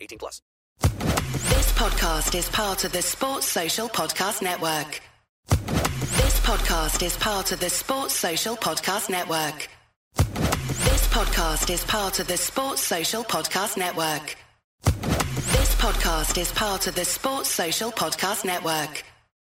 18 plus. This podcast is part of the Sports Social Podcast Network. This podcast is part of the Sports Social Podcast Network. This podcast is part of the Sports Social Podcast Network. This podcast is part of the Sports Social Podcast Network.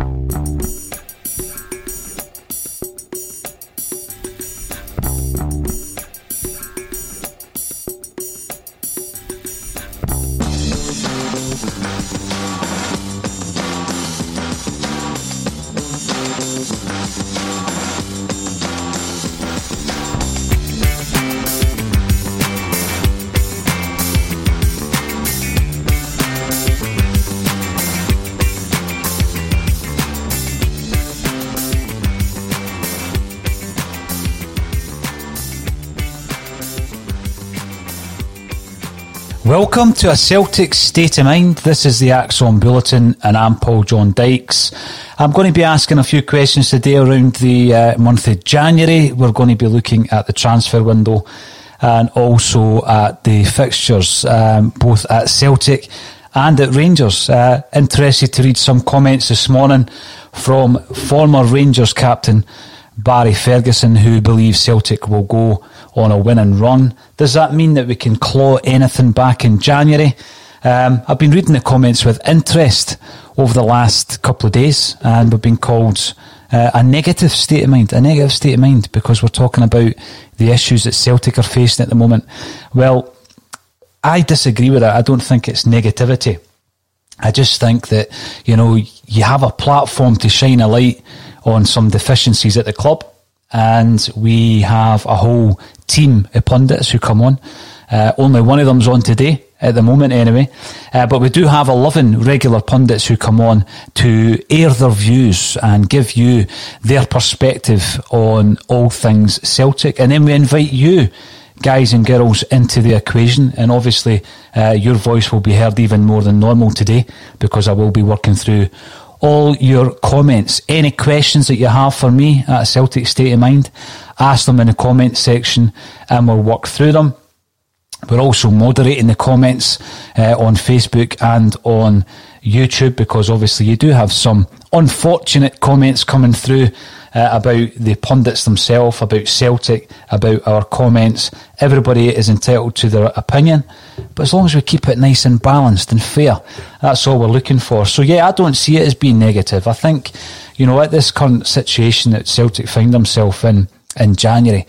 うん。Welcome to a Celtic State of Mind. This is the ACSOM Bulletin, and I'm Paul John Dykes. I'm going to be asking a few questions today around the uh, month of January. We're going to be looking at the transfer window and also at the fixtures, um, both at Celtic and at Rangers. Uh, interested to read some comments this morning from former Rangers captain Barry Ferguson, who believes Celtic will go on a winning run. Does that mean that we can claw anything back in January? Um, I've been reading the comments with interest over the last couple of days, and we've been called uh, a negative state of mind, a negative state of mind, because we're talking about the issues that Celtic are facing at the moment. Well, I disagree with that. I don't think it's negativity. I just think that, you know, you have a platform to shine a light on some deficiencies at the club and we have a whole team of pundits who come on. Uh, only one of them's on today at the moment, anyway. Uh, but we do have 11 regular pundits who come on to air their views and give you their perspective on all things Celtic. And then we invite you, guys and girls, into the equation. And obviously, uh, your voice will be heard even more than normal today because I will be working through all your comments. Any questions that you have for me at Celtic State of Mind, ask them in the comment section and we'll work through them. We're also moderating the comments uh, on Facebook and on YouTube because obviously you do have some unfortunate comments coming through uh, about the pundits themselves, about Celtic, about our comments. Everybody is entitled to their opinion, but as long as we keep it nice and balanced and fair, that's all we're looking for. So, yeah, I don't see it as being negative. I think, you know, at this current situation that Celtic find themselves in in January,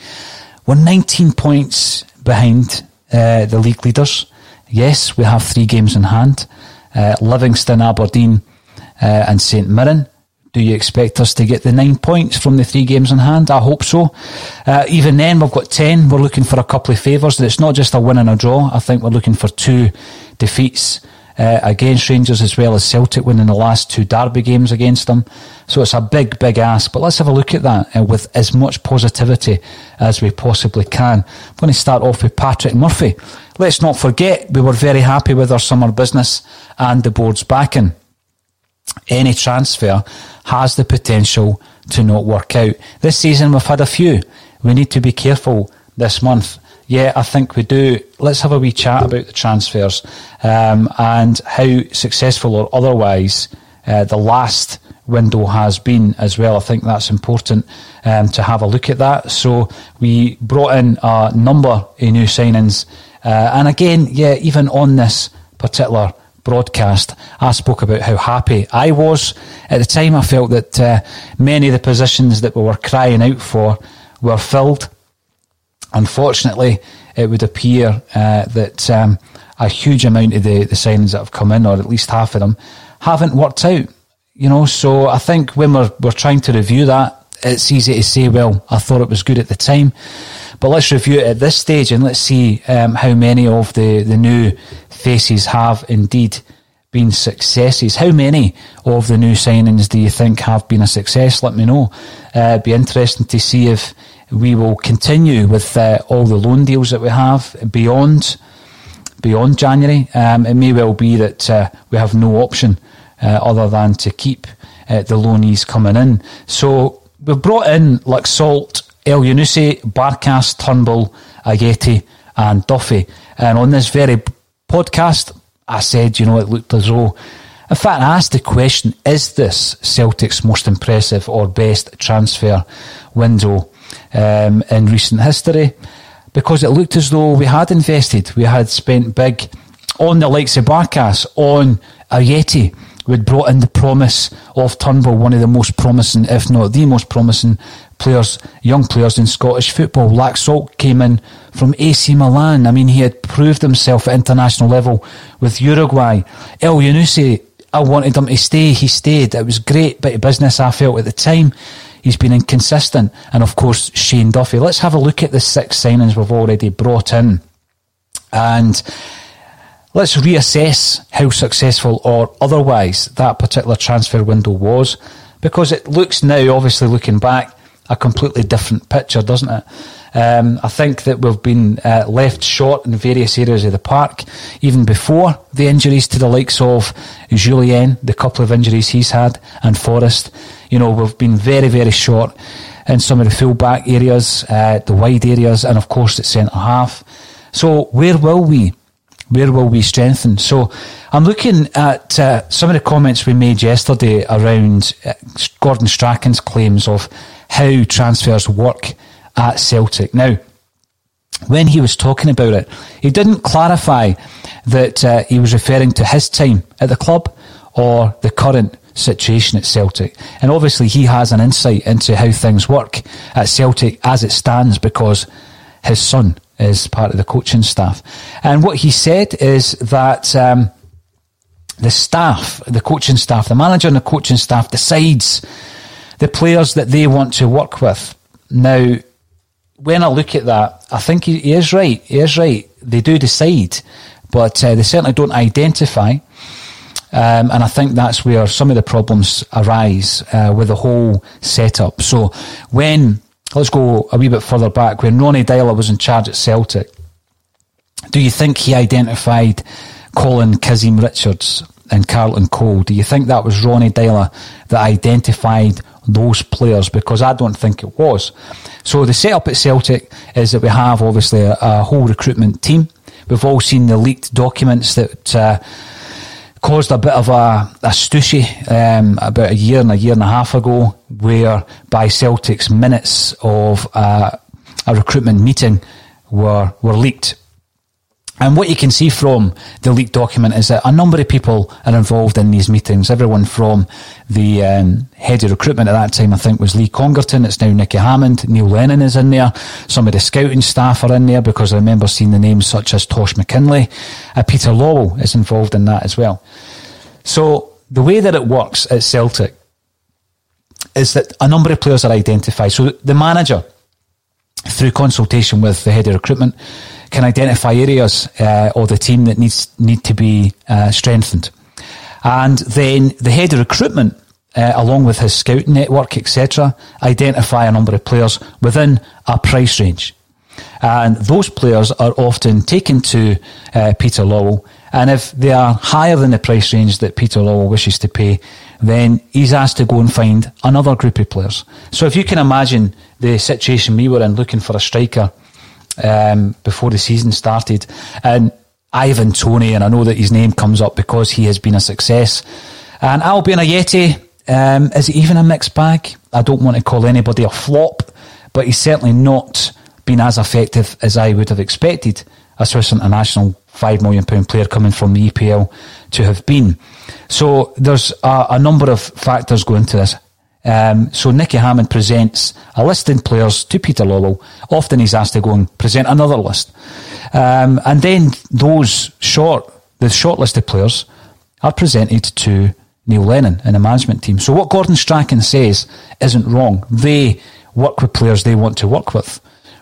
we're 19 points behind uh, the league leaders. Yes, we have three games in hand uh, Livingston, Aberdeen, uh, and St Mirren. Do you expect us to get the nine points from the three games in hand? I hope so. Uh, even then, we've got ten. We're looking for a couple of favours. It's not just a win and a draw. I think we're looking for two defeats uh, against Rangers as well as Celtic winning the last two derby games against them. So it's a big, big ask. But let's have a look at that uh, with as much positivity as we possibly can. I'm going to start off with Patrick Murphy. Let's not forget we were very happy with our summer business and the board's backing any transfer has the potential to not work out. This season we've had a few. We need to be careful this month. Yeah, I think we do. Let's have a wee chat about the transfers um, and how successful or otherwise uh, the last window has been as well. I think that's important um, to have a look at that. So we brought in a number of new signings, uh, and again, yeah, even on this particular broadcast, I spoke about how happy I was. At the time, I felt that uh, many of the positions that we were crying out for were filled. Unfortunately, it would appear uh, that um, a huge amount of the, the signings that have come in, or at least half of them, haven't worked out. You know, so I think when we're, we're trying to review that, it's easy to say, well, I thought it was good at the time. But let's review it at this stage and let's see um, how many of the, the new faces have indeed been successes. How many of the new signings do you think have been a success? Let me know. Uh, it'd be interesting to see if we will continue with uh, all the loan deals that we have beyond beyond January. Um, it may well be that uh, we have no option uh, other than to keep uh, the loanees coming in. So we've brought in Laxalt, Elyounoussi, Barkas, Turnbull, Ajeti, and Duffy. And on this very podcast, I said, you know, it looked as though. In fact, I asked the question is this Celtic's most impressive or best transfer window um, in recent history? Because it looked as though we had invested, we had spent big on the likes of Barkas, on Ajeti. We'd brought in the promise of Turnbull, one of the most promising, if not the most promising players, young players in Scottish football. Laxalt came in from AC Milan. I mean, he had proved himself at international level with Uruguay. Elyounoussi, I wanted him to stay. He stayed. It was great bit of business I felt at the time. He's been inconsistent. And of course, Shane Duffy. Let's have a look at the six signings we've already brought in. And let's reassess how successful or otherwise that particular transfer window was. Because it looks now, obviously looking back, a completely different picture, doesn't it? Um, I think that we've been uh, left short in various areas of the park, even before the injuries to the likes of Jullien, the couple of injuries he's had, and Forrest. You know, we've been very, very short in some of the full-back areas, uh, the wide areas, and of course the centre half. So where will we? Where will we strengthen? So I'm looking at uh, some of the comments we made yesterday around uh, Gordon Strachan's claims of how transfers work at Celtic. Now, when he was talking about it, he didn't clarify that uh, he was referring to his time at the club or the current situation at Celtic. And obviously, he has an insight into how things work at Celtic as it stands because his son is part of the coaching staff. And what he said is that um, the staff, the coaching staff, the manager and the coaching staff decides the players that they want to work with. Now, when I look at that, I think he, he is right. He is right. They do decide, but uh, they certainly don't identify. Um, and I think that's where some of the problems arise uh, with the whole setup. So when, let's go a wee bit further back, when Ronnie Deila was in charge at Celtic, do you think he identified Colin Kazim Richards and Carlton Cole? Do you think that was Ronnie Deila that identified those players because I don't think it was. So the setup at Celtic is that we have obviously a, a whole recruitment team. We've all seen the leaked documents that uh, caused a bit of a, a stushy um, about a year and a year and a half ago, where by Celtic's minutes of uh, a recruitment meeting were were leaked. And what you can see from the leaked document is that a number of people are involved in these meetings. Everyone from the um, head of recruitment at that time, I think, was Lee Congerton. It's now Nicky Hammond. Neil Lennon is in there. Some of the scouting staff are in there because I remember seeing the names such as Tosh McKinlay. Uh, Peter Lawwell is involved in that as well. So the way that it works at Celtic is that a number of players are identified. So the manager, through consultation with the head of recruitment, can identify areas uh, of the team that needs need to be uh, strengthened, and then the head of recruitment, uh, along with his scout network, etc., identify a number of players within a price range, and those players are often taken to uh, Peter Lawwell, and if they are higher than the price range that Peter Lawwell wishes to pay, then he's asked to go and find another group of players. So if you can imagine the situation we were in looking for a striker um, before the season started. And Ivan Toney, and I know that his name comes up because he has been a success. And Albian Ajeti, um, is it even a mixed bag? I don't want to call anybody a flop, but he's certainly not been as effective as I would have expected a Swiss international £5 million player coming from the EPL to have been. So there's a, a number of factors going into this. Um, so Nicky Hammond presents a list of players to Peter Lawwell. Often he's asked to go and present another list. Um, and then those short, the shortlisted players are presented to Neil Lennon and the management team. So what Gordon Strachan says isn't wrong. They work with players they want to work with.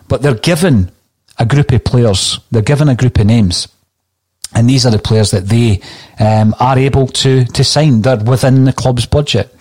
But they're given a group of players. They're given a group of names. And these are the players that they um, are able to, to sign. They're within the club's budget.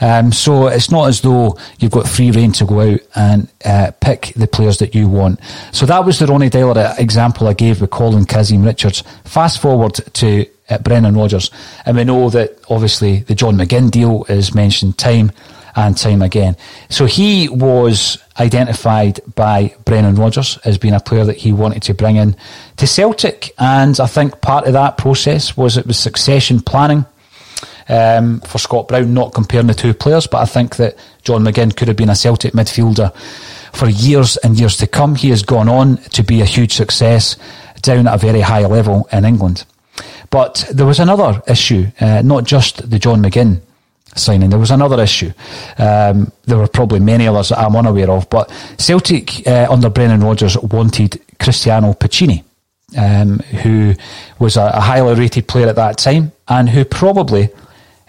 Um, so it's not as though you've got free reign to go out and uh, pick the players that you want. So that was the Ronnie Deila example I gave with Colin Kazim Richards. Fast forward to uh, Brendan Rodgers, and we know that obviously the John McGinn deal is mentioned time and time again. So he was identified by Brendan Rodgers as being a player that he wanted to bring in to Celtic, and I think part of that process was it was succession planning um, for Scott Brown, not comparing the two players, but I think that John McGinn could have been a Celtic midfielder for years and years to come. He has gone on to be a huge success down at a very high level in England. But there was another issue, uh, not just the John McGinn signing. There was another issue. Um, there were probably many others that I'm unaware of, but Celtic uh, under Brendan Rodgers wanted Cristiano Piccini, um, who was a, a, highly rated player at that time and who probably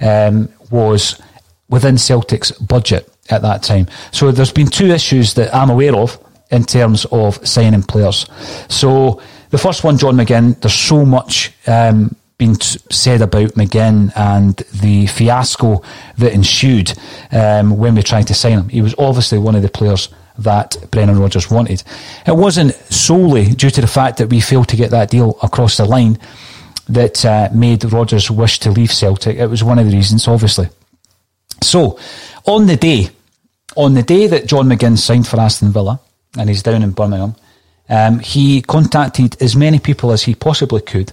um, was within Celtic's budget at that time. So there's been two issues that I'm aware of in terms of signing players. So the first one, John McGinn, there's so much um, been said about McGinn and the fiasco that ensued um, when we tried to sign him. He was obviously one of the players that Brendan Rodgers wanted. It wasn't solely due to the fact that we failed to get that deal across the line that uh, made Rodgers wish to leave Celtic. It was one of the reasons, obviously. So, on the day, on the day that John McGinn signed for Aston Villa, and he's down in Birmingham, um, he contacted as many people as he possibly could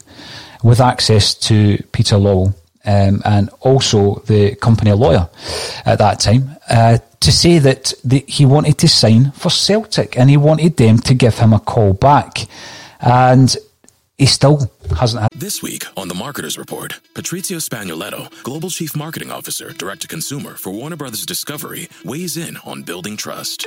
with access to Peter Lawwell um, and also the company lawyer at that time uh, to say that the, he wanted to sign for Celtic and he wanted them to give him a call back. And he still hasn't had. This week on the Marketers Report, Patrizio Spagnoletto, Global Chief Marketing Officer, Direct to Consumer for Warner Brothers Discovery, weighs in on building trust.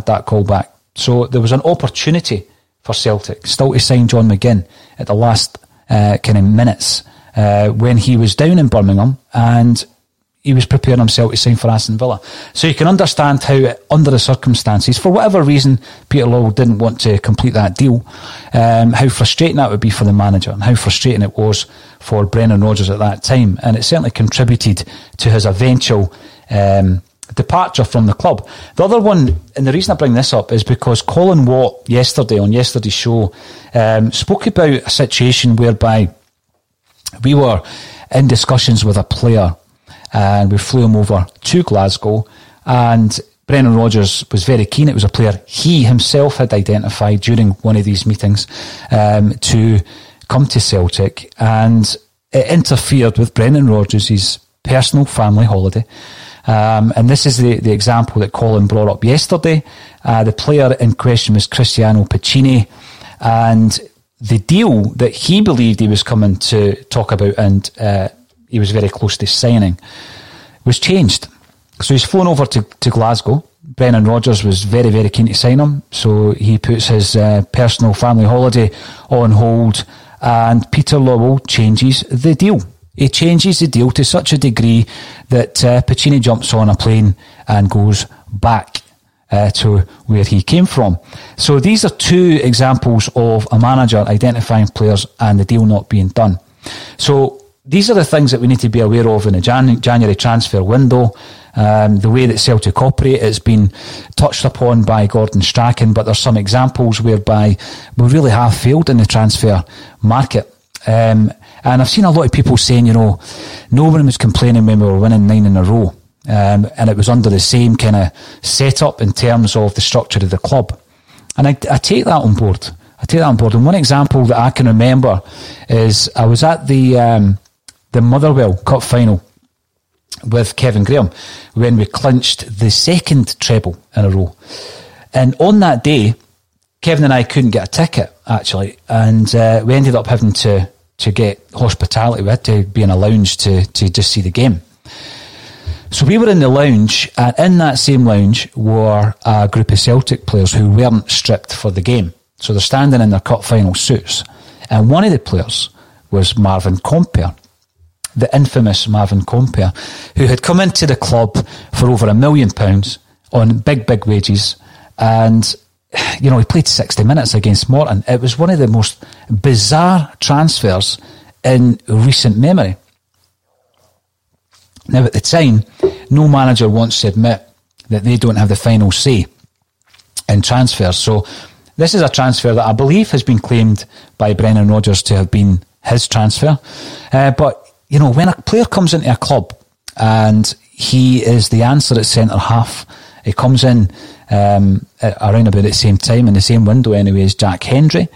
That callback. So there was an opportunity for Celtic still to sign John McGinn at the last uh, kind of minutes uh, when he was down in Birmingham and he was preparing himself to sign for Aston Villa. So you can understand how, under the circumstances, for whatever reason, Peter Lawwell didn't want to complete that deal, um, how frustrating that would be for the manager and how frustrating it was for Brendan Rodgers at that time. And it certainly contributed to his eventual um, departure from the club. The other one, and the reason I bring this up is because Colin Watt yesterday on yesterday's show um, spoke about a situation whereby we were in discussions with a player and we flew him over to Glasgow and Brendan Rodgers was very keen. It was a player he himself had identified during one of these meetings um, to come to Celtic and it interfered with Brendan Rodgers' personal family holiday. Um, and this is the, the example that Colin brought up yesterday. Uh, the player in question was Cristiano Piccini, and the deal that he believed he was coming to talk about and uh, he was very close to signing was changed. So he's flown over to, to Glasgow. Brendan Rodgers was very, very keen to sign him, so he puts his uh, personal family holiday on hold, and Peter Lawwell changes the deal. He changes the deal to such a degree that uh, jumps on a plane and goes back uh, to where he came from. So these are two examples of a manager identifying players and the deal not being done. So these are the things that we need to be aware of in the Jan- January transfer window. Um, the way that Celtic operate has been touched upon by Gordon Strachan, but there's some examples whereby we really have failed in the transfer market. Um, and I've seen a lot of people saying, you know, no one was complaining when we were winning nine in a row. Um, and it was under the same kind of setup in terms of the structure of the club. And I, I, take that on board. I take that on board. And one example that I can remember is I was at the um, the Motherwell Cup final with Kevin Graham when we clinched the second treble in a row. And on that day, Kevin and I couldn't get a ticket actually, and uh, we ended up having to to get hospitality. Had to be in a lounge to to just see the game. So we were in the lounge, and in that same lounge were a group of Celtic players who weren't stripped for the game. So they're standing in their cup final suits, and one of the players was Marvin Compper, the infamous Marvin Compper, who had come into the club for over a million pounds on big, big wages, and you know, he played 60 minutes against Morton. It was one of the most bizarre transfers in recent memory. Now, at the time, no manager wants to admit that they don't have the final say in transfers. So, this is a transfer that I believe has been claimed by Brendan Rodgers to have been his transfer. Uh, but, you know, when a player comes into a club and he is the answer at centre half, he comes in um, around about the same time, in the same window anyway, as Jack Hendry.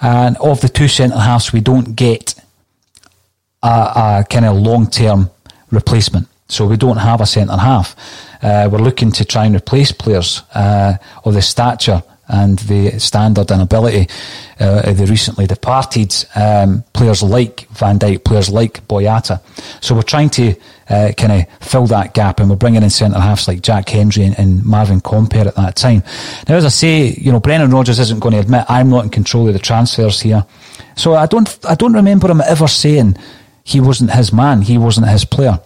And of the two centre halves, we don't get a, a kind of long term replacement. So we don't have a centre half. Uh, we're looking to try and replace players uh, of the stature and the standard and ability uh, of the recently departed um, players like Van Dijk, players like Boyata. So we're trying to uh, kind of fill that gap, and we're bringing in centre halves like Jack Hendry and, and Marvin Compper at that time. Now, as I say, you know, Brendan Rodgers isn't going to admit I'm not in control of the transfers here. So I don't, I don't remember him ever saying he wasn't his man, he wasn't his player.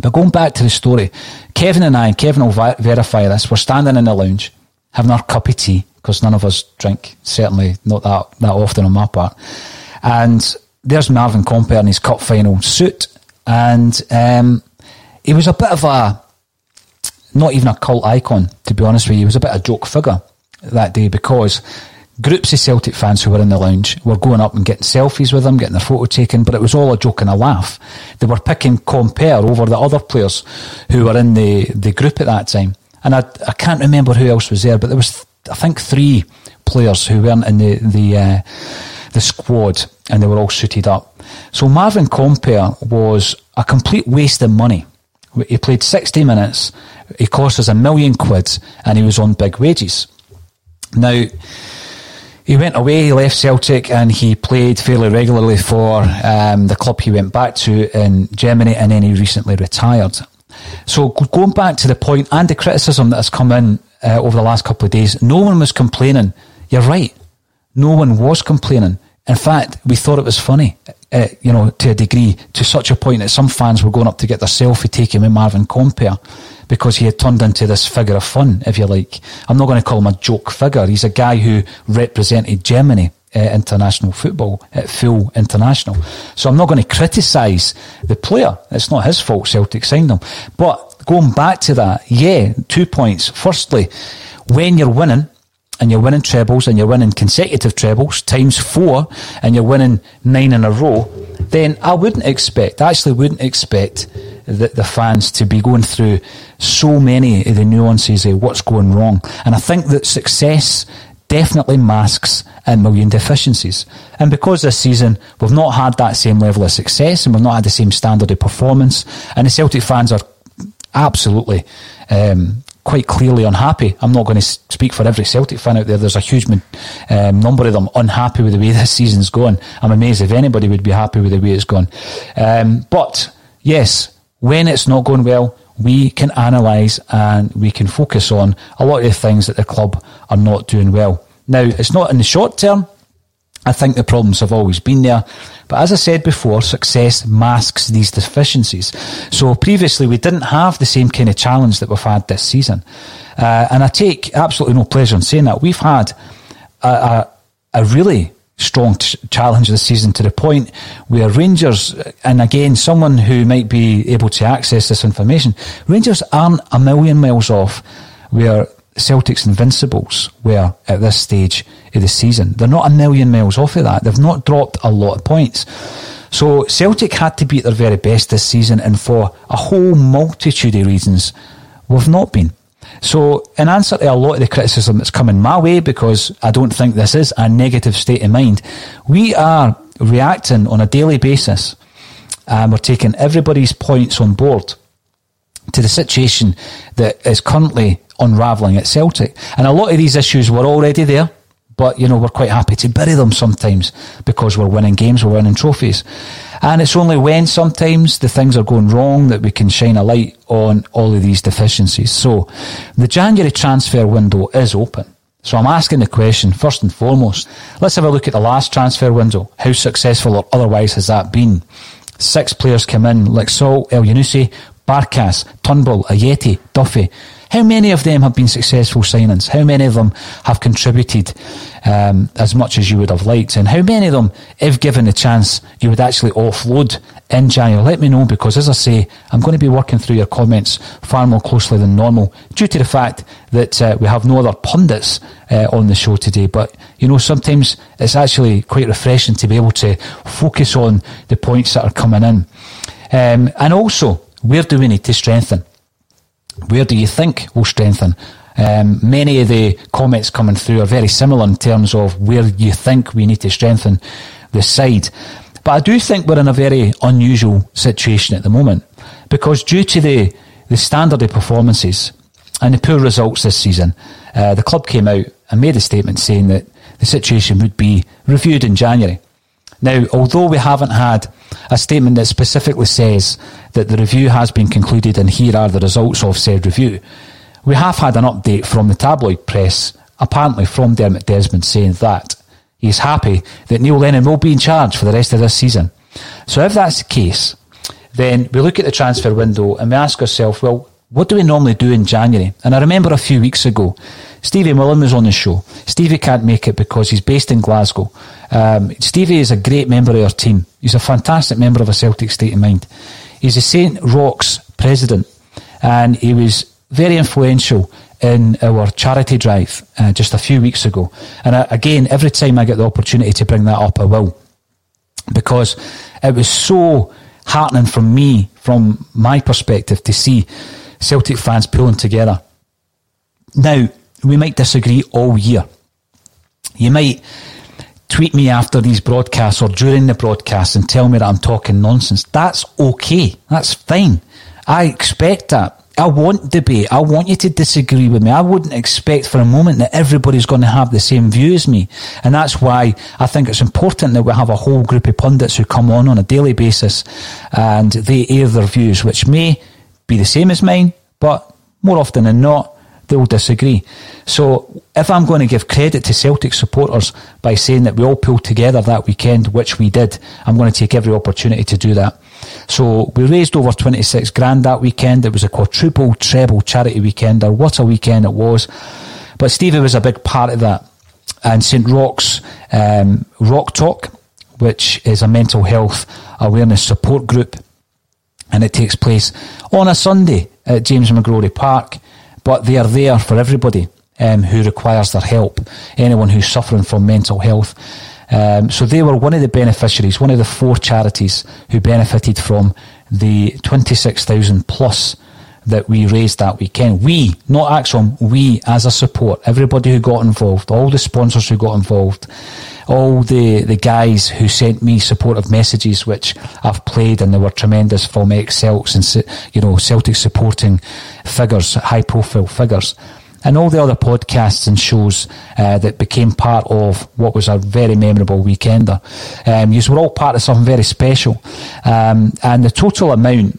But going back to the story, Kevin and I, and Kevin will verify this, we're standing in the lounge having our cup of tea, because none of us drink, certainly not that, that often on my part. And there's Marvin Compper in his cup final suit. And um, he was a bit of a, not even a cult icon, to be honest with you. He was a bit of a joke figure that day because groups of Celtic fans who were in the lounge were going up and getting selfies with him, getting their photo taken, but it was all a joke and a laugh. They were picking Compper over the other players who were in the, the group at that time. And I, I can't remember who else was there, but there was, I think, three players who weren't in the, the, uh, the squad and they were all suited up. So Marvin Compper was a complete waste of money. He played 60 minutes, he cost us a million quid, and he was on big wages. Now, he went away, he left Celtic, and he played fairly regularly for um, the club he went back to in Germany, and then he recently retired. So, going back to the point and the criticism that has come in uh, over the last couple of days, no one was complaining. You're right. No one was complaining. In fact, we thought it was funny, uh, you know, to a degree, to such a point that some fans were going up to get their selfie taken with Marvin Compper because he had turned into this figure of fun, if you like. I'm not going to call him a joke figure. He's a guy who represented Germany uh, international football at full international. So I'm not going to criticise the player. It's not his fault Celtic signed him. But going back to that, yeah, two points. Firstly, when you're winning, and you're winning trebles and you're winning consecutive trebles times four and you're winning nine in a row, then I wouldn't expect, I actually wouldn't expect the, the fans to be going through so many of the nuances of what's going wrong. And I think that success definitely masks a million deficiencies. And because this season we've not had that same level of success and we've not had the same standard of performance, and the Celtic fans are absolutely um, quite clearly unhappy. I'm not going to speak for every Celtic fan out there. There's a huge um, number of them unhappy with the way this season's going. I'm amazed if anybody would be happy with the way it's gone. Um, but yes, when it's not going well, we can analyse and we can focus on a lot of the things that the club are not doing well. Now, it's not in the short term. I think the problems have always been there. But as I said before, success masks these deficiencies. So previously we didn't have the same kind of challenge that we've had this season. Uh, and I take absolutely no pleasure in saying that. We've had a, a, a really strong t- challenge this season to the point where Rangers, uh, and again, someone who might be able to access this information, Rangers aren't a million miles off where Celtic's Invincibles were at this stage of the season. They're not a million miles off of that. They've not dropped a lot of points. So Celtic had to be at their very best this season, and for a whole multitude of reasons, we've not been. So, in answer to a lot of the criticism that's coming my way, because I don't think this is a negative state of mind, we are reacting on a daily basis and we're taking everybody's points on board to the situation that is currently unravelling at Celtic. And a lot of these issues were already there, but you know, we're quite happy to bury them sometimes because we're winning games, we're winning trophies. And it's only when sometimes the things are going wrong that we can shine a light on all of these deficiencies. So the January transfer window is open. So I'm asking the question, first and foremost, let's have a look at the last transfer window. How successful or otherwise has that been? Six players came in, Laxalt, Elyounoussi, Barkas, Turnbull, Ajeti, Duffy. How many of them have been successful signings? How many of them have contributed um, as much as you would have liked? And how many of them, if given the chance, you would actually offload in January? Let me know because, as I say, I'm going to be working through your comments far more closely than normal due to the fact that uh, we have no other pundits uh, on the show today. But, you know, sometimes it's actually quite refreshing to be able to focus on the points that are coming in. Um, and also, where do we need to strengthen? Where do you think will strengthen? Um, many of the comments coming through are very similar in terms of where you think we need to strengthen the side. But I do think we're in a very unusual situation at the moment because due to the, the standard of performances and the poor results this season, uh, the club came out and made a statement saying that the situation would be reviewed in January. Now, although we haven't had a statement that specifically says that the review has been concluded and here are the results of said review, we have had an update from the tabloid press, apparently from Dermot Desmond, saying that he's happy that Neil Lennon will be in charge for the rest of this season. So if that's the case, then we look at the transfer window and we ask ourselves, well, what do we normally do in January? And I remember a few weeks ago, Stevie Millen was on the show. Stevie can't make it because he's based in Glasgow. Um, Stevie is a great member of our team. He's a fantastic member of a Celtic state of mind. He's a St. Roch's president, and he was very influential in our charity drive uh, just a few weeks ago. And uh, again, every time I get the opportunity to bring that up, I will. Because it was so heartening for me, from my perspective, to see Celtic fans pulling together. Now, we might disagree all year. You might tweet me after these broadcasts or during the broadcast and tell me that I'm talking nonsense. That's okay. That's fine. I expect that. I want debate. I want you to disagree with me. I wouldn't expect for a moment that everybody's going to have the same view as me. And that's why I think it's important that we have a whole group of pundits who come on on a daily basis and they air their views, which may be the same as mine, but more often than not, they'll disagree. So if I'm going to give credit to Celtic supporters by saying that we all pulled together that weekend, which we did, I'm going to take every opportunity to do that. So we raised over 26 grand that weekend. It was a quadruple, treble charity weekend, or what a weekend it was. But Stevie was a big part of that. And St. Roch's um, Rock Talk, which is a mental health awareness support group, and it takes place on a Sunday at James McGrory Park but they are there for everybody um, who requires their help, anyone who's suffering from mental health. Um, so they were one of the beneficiaries, one of the four charities who benefited from the 26,000 plus that we raised that weekend. We, not ACSOM, we as a support, everybody who got involved, all the sponsors who got involved, all the, the guys who sent me supportive messages, which I've played, and they were tremendous from ex Celts and you know Celtic supporting figures, high profile figures. And all the other podcasts and shows uh, that became part of what was a very memorable weekender. Um, you were all part of something very special. Um, and the total amount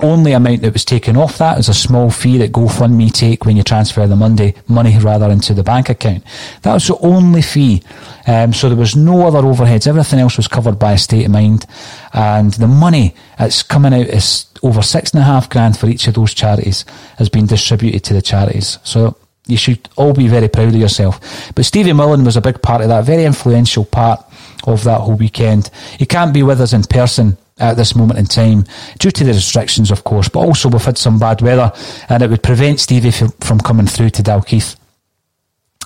only amount that was taken off that is a small fee that GoFundMe take when you transfer the Monday money rather into the bank account. That was the only fee. Um, so there was no other overheads. Everything else was covered by a state of mind. And the money that's coming out is over six and a half grand for each of those charities has been distributed to the charities. So you should all be very proud of yourself. But Stevie Millen was a big part of that, very influential part of that whole weekend. He can't be with us in person at this moment in time, due to the restrictions, of course, but also we've had some bad weather and it would prevent Stevie from coming through to Dalkeith.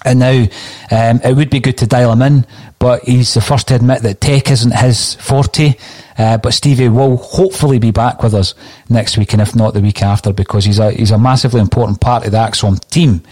And now um, it would be good to dial him in, but he's the first to admit that tech isn't his forte. Uh, but Stevie will hopefully be back with us next week, and if not the week after, because he's a he's a massively important part of the ACSOM team.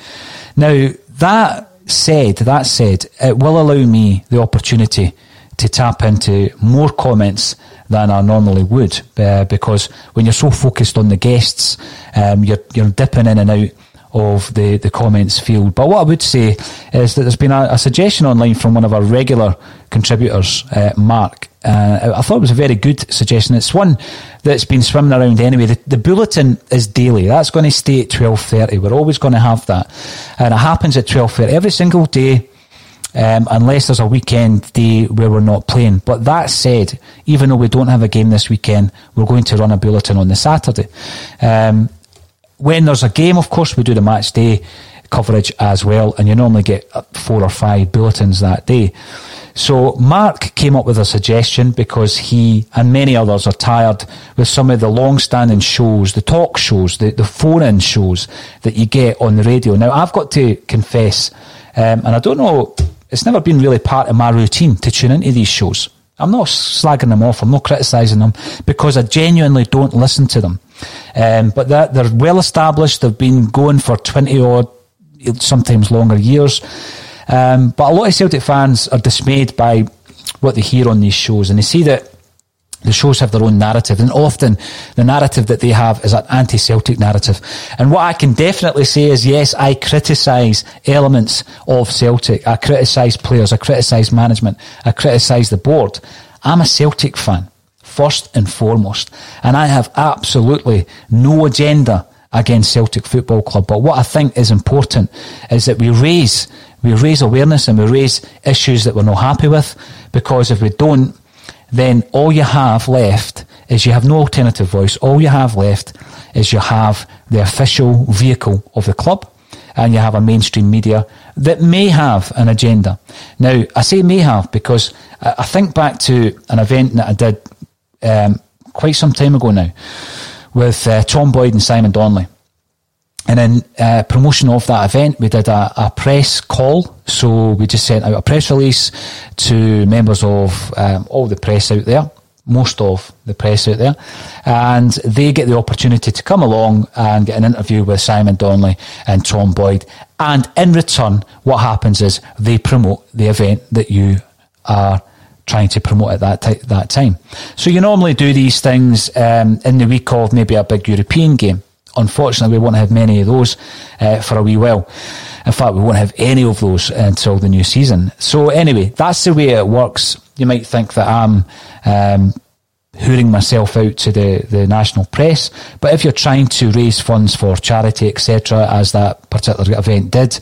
Now that said, that said, it will allow me the opportunity to tap into more comments than I normally would, uh, because when you're so focused on the guests, um, you're you're dipping in and out of the, the comments field. But what I would say is that there's been a, a suggestion online from one of our regular contributors, uh, Mark. Uh, I thought it was a very good suggestion. It's one that's been swimming around anyway. The, the bulletin is daily. That's going to stay at 12.30. We're always going to have that. And it happens at 12.30 every single day um, unless there's a weekend day where we're not playing. But that said, even though we don't have a game this weekend, we're going to run a bulletin on the Saturday. Um, when there's a game, of course, we do the match day coverage as well, and you normally get four or five bulletins that day. So Mark came up with a suggestion because he and many others are tired with some of the long-standing shows, the talk shows, the, the phone-in shows that you get on the radio. Now, I've got to confess, um, and I don't know, it's never been really part of my routine to tune into these shows. I'm not slagging them off. I'm not criticising them because I genuinely don't listen to them. Um, but they're, they're well established. They've been going for 20 odd, sometimes longer years. Um, but a lot of Celtic fans are dismayed by what they hear on these shows and they see that the shows have their own narrative, and often the narrative that they have is an anti Celtic narrative. And what I can definitely say is yes, I criticise elements of Celtic. I criticise players, I criticise management, I criticise the board. I'm a Celtic fan, first and foremost, and I have absolutely no agenda against Celtic Football Club. But what I think is important is that we raise we raise awareness and we raise issues that we're not happy with, because if we don't, then all you have left is you have no alternative voice. All you have left is you have the official vehicle of the club and you have a mainstream media that may have an agenda. Now, I say may have because I think back to an event that I did um, quite some time ago now with uh, Tom Boyd and Simon Donnelly. And in uh, promotion of that event, we did a, a, press call. So we just sent out a press release to members of um, all the press out there, most of the press out there, and they get the opportunity to come along and get an interview with Simon Donnelly and Tom Boyd. And in return, what happens is they promote the event that you are trying to promote at that t- that time. So you normally do these things um, in the week of maybe a big European game. Unfortunately, we won't have many of those uh, for a wee while. In fact, we won't have any of those until the new season. So anyway, that's the way it works. You might think that I'm um, myself out to the, the national press, but if you're trying to raise funds for charity, etc., as that particular event did,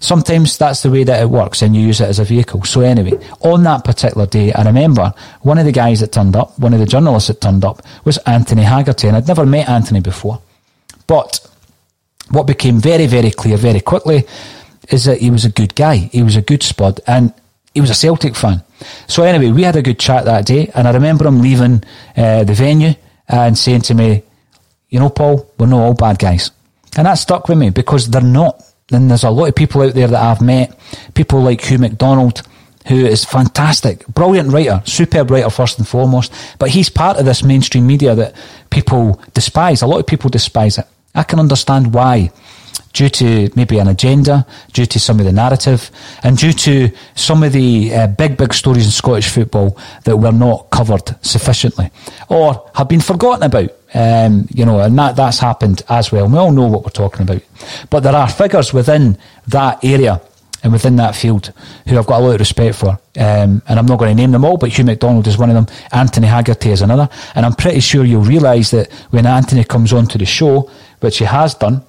sometimes that's the way that it works and you use it as a vehicle. So anyway, on that particular day, I remember one of the guys that turned up, one of the journalists that turned up was Anthony Haggerty and I'd never met Anthony before. But what became very, very clear very quickly is that he was a good guy. He was a good spud and he was a Celtic fan. So anyway, we had a good chat that day and I remember him leaving uh, the venue and saying to me, you know, Paul, we're not all bad guys. And that stuck with me because they're not. And there's a lot of people out there that I've met, people like Hugh McDonald, who is fantastic, brilliant writer, superb writer first and foremost, but he's part of this mainstream media that people despise. A lot of people despise it. I can understand why. Due to maybe an agenda, due to some of the narrative, and due to some of the uh, big, big stories in Scottish football that were not covered sufficiently or have been forgotten about. Um, you know, and that, that's happened as well. We all know what we're talking about. But there are figures within that area and within that field who I've got a lot of respect for. Um, and I'm not going to name them all, but Hugh McDonald is one of them. Anthony Haggerty is another. And I'm pretty sure you'll realise that when Anthony comes on to the show, which he has done,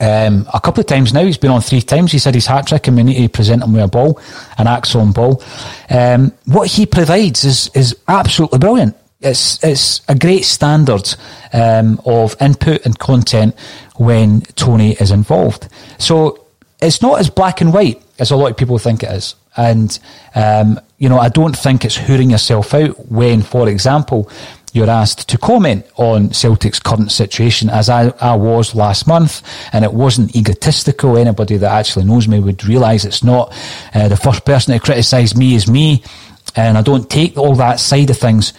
um, a couple of times now, he's been on three times. He said he's hat trick and we need to present him with a ball, an ACSOM ball. Um, what he provides is, is absolutely brilliant. It's, it's a great standard um, of input and content when Tony is involved. So it's not as black and white as a lot of people think it is. And, um, you know, I don't think it's hooring yourself out when, for example, you're asked to comment on Celtic's current situation, as I, I was last month, and it wasn't egotistical. Anybody that actually knows me would realise it's not. Uh, the first person to criticise me is me, and I don't take all that side of things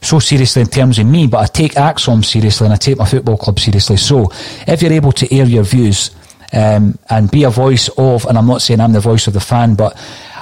so seriously in terms of me, but I take ACSOM seriously and I take my football club seriously. So if you're able to air your views, um, and be a voice of, and I'm not saying I'm the voice of the fan, but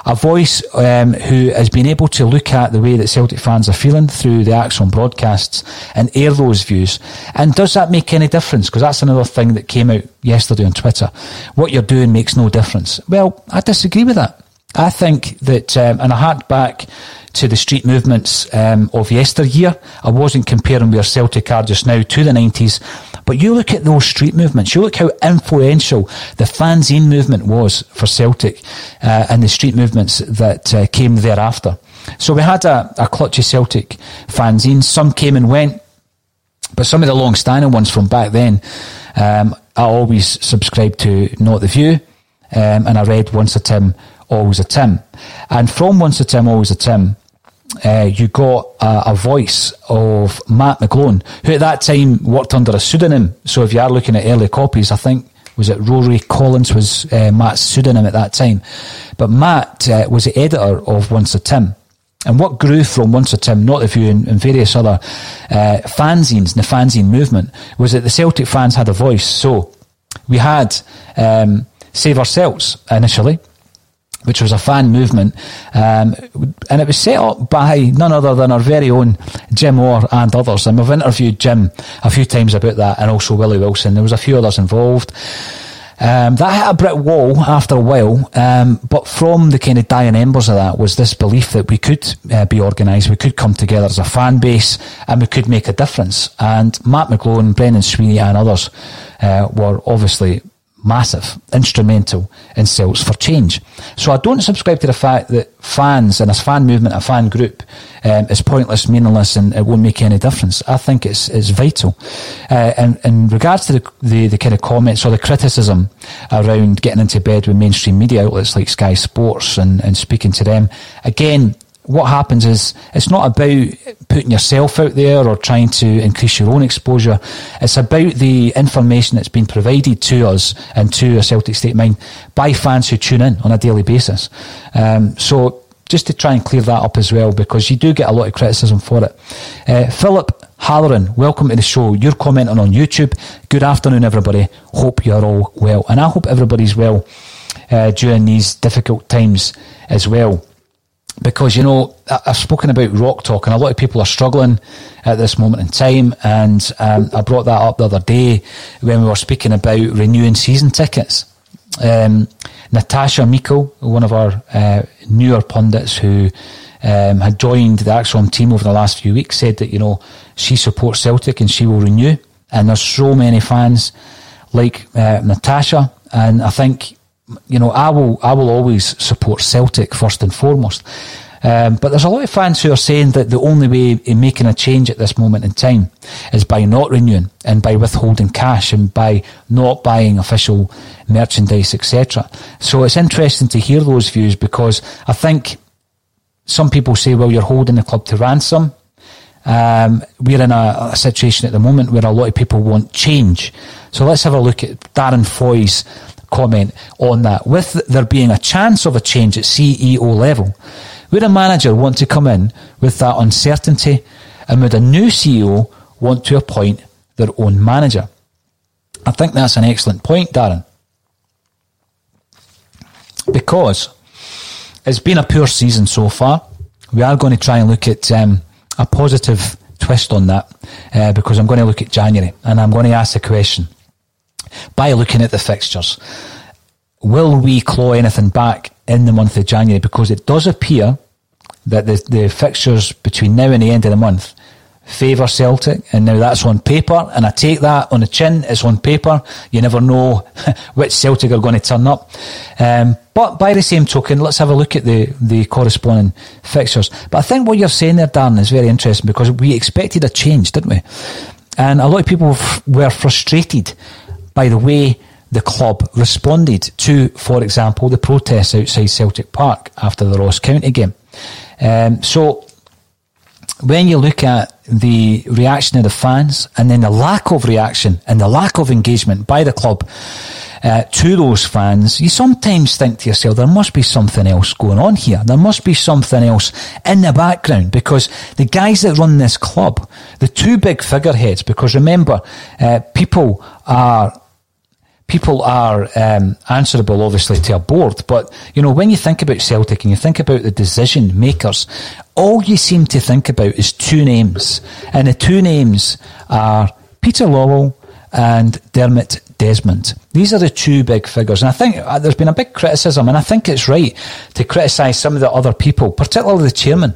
a voice um, who has been able to look at the way that Celtic fans are feeling through the ACSOM broadcasts and air those views. And does that make any difference? Because that's another thing that came out yesterday on Twitter. What you're doing makes no difference. Well, I disagree with that. I think that, um, and I hark back to the street movements um, of yesteryear. I wasn't comparing where Celtic are just now to the 90s, but you look at those street movements, you look how influential the fanzine movement was for Celtic uh, and the street movements that uh, came thereafter. So we had a, a clutch of Celtic fanzines. Some came and went, but some of the long standing ones from back then, um, I always subscribed to Not the View, um, and I read once a Tim always a Tim. And from once a Tim, always a Tim, uh, you got a, a, voice of Matt McGlone, who at that time worked under a pseudonym. So if you are looking at early copies, I think was it Rory Collins was uh, Matt's pseudonym at that time. But Matt uh, was the editor of Once a Tim. And what grew from Once a Tim, Not the View, and, and various other uh, fanzines, the fanzine movement, was that the Celtic fans had a voice. So we had um, Save Our Celts initially, which was a fan movement, um, and it was set up by none other than our very own Jim Orr and others. And we've interviewed Jim a few times about that, and also Willie Wilson. There was a few others involved. Um, that hit a brick wall after a while, um, but from the kind of dying embers of that was this belief that we could uh, be organised, we could come together as a fan base, and we could make a difference. And Matt McGlone, Brendan Sweeney, and others uh, were obviously massive, instrumental in Celts for change. So I don't subscribe to the fact that fans and a fan movement, a fan group, um, is pointless, meaningless, and it won't make any difference. I think it's it's vital. Uh, and in regards to the, the, the kind of comments or the criticism around getting into bed with mainstream media outlets like Sky Sports and, and speaking to them, again, what happens is it's not about putting yourself out there or trying to increase your own exposure. It's about the information that's been provided to us and to a Celtic State Mind by fans who tune in on a daily basis. Um, so just to try and clear that up as well, because you do get a lot of criticism for it. Uh, Philip Halloran, welcome to the show. You're commenting on YouTube. Good afternoon, everybody. Hope you're all well. And I hope everybody's well uh, during these difficult times as well because you know I've spoken about rock talk, and a lot of people are struggling at this moment in time. And um, I brought that up the other day when we were speaking about renewing season tickets. Um, Natasha Miko, one of our uh, newer pundits who um, had joined the ACSOM team over the last few weeks, said that you know she supports Celtic and she will renew. And there's so many fans like uh, Natasha, and I think you know, I will I will always support Celtic first and foremost. Um, but there's a lot of fans who are saying that the only way in making a change at this moment in time is by not renewing and by withholding cash and by not buying official merchandise, etc. So it's interesting to hear those views because I think some people say, well, you're holding the club to ransom. Um, we're in a, a, situation at the moment where a lot of people want change. So let's have a look at Darren Foy's comment on that. With there being a chance of a change at CEO level, would a manager want to come in with that uncertainty? And would a new CEO want to appoint their own manager? I think that's an excellent point, Darren. Because it's been a poor season so far. We are going to try and look at um, a positive twist on that uh, because I'm going to look at January and I'm going to ask the question by looking at the fixtures. Will we claw anything back in the month of January? Because it does appear that the, the fixtures between now and the end of the month favour Celtic, and now that's on paper, and I take that on the chin, it's on paper. You never know which Celtic are going to turn up. Um, but by the same token, let's have a look at the, the corresponding fixtures. But I think what you're saying there, Darren, is very interesting because we expected a change, didn't we? And a lot of people were frustrated by the way the club responded to, for example, the protests outside Celtic Park after the Ross County game. Um, so when you look at the reaction of the fans and then the lack of reaction and the lack of engagement by the club uh, to those fans, you sometimes think to yourself, there must be something else going on here. There must be something else in the background because the guys that run this club, the two big figureheads, because remember, uh, people are people are um, answerable, obviously, to a board. But you know, when you think about Celtic and you think about the decision makers, all you seem to think about is two names, and the two names are Peter Lawwell and Dermot Desmond. These are the two big figures. And I think uh, there's been a big criticism, and I think it's right to criticise some of the other people, particularly the chairman,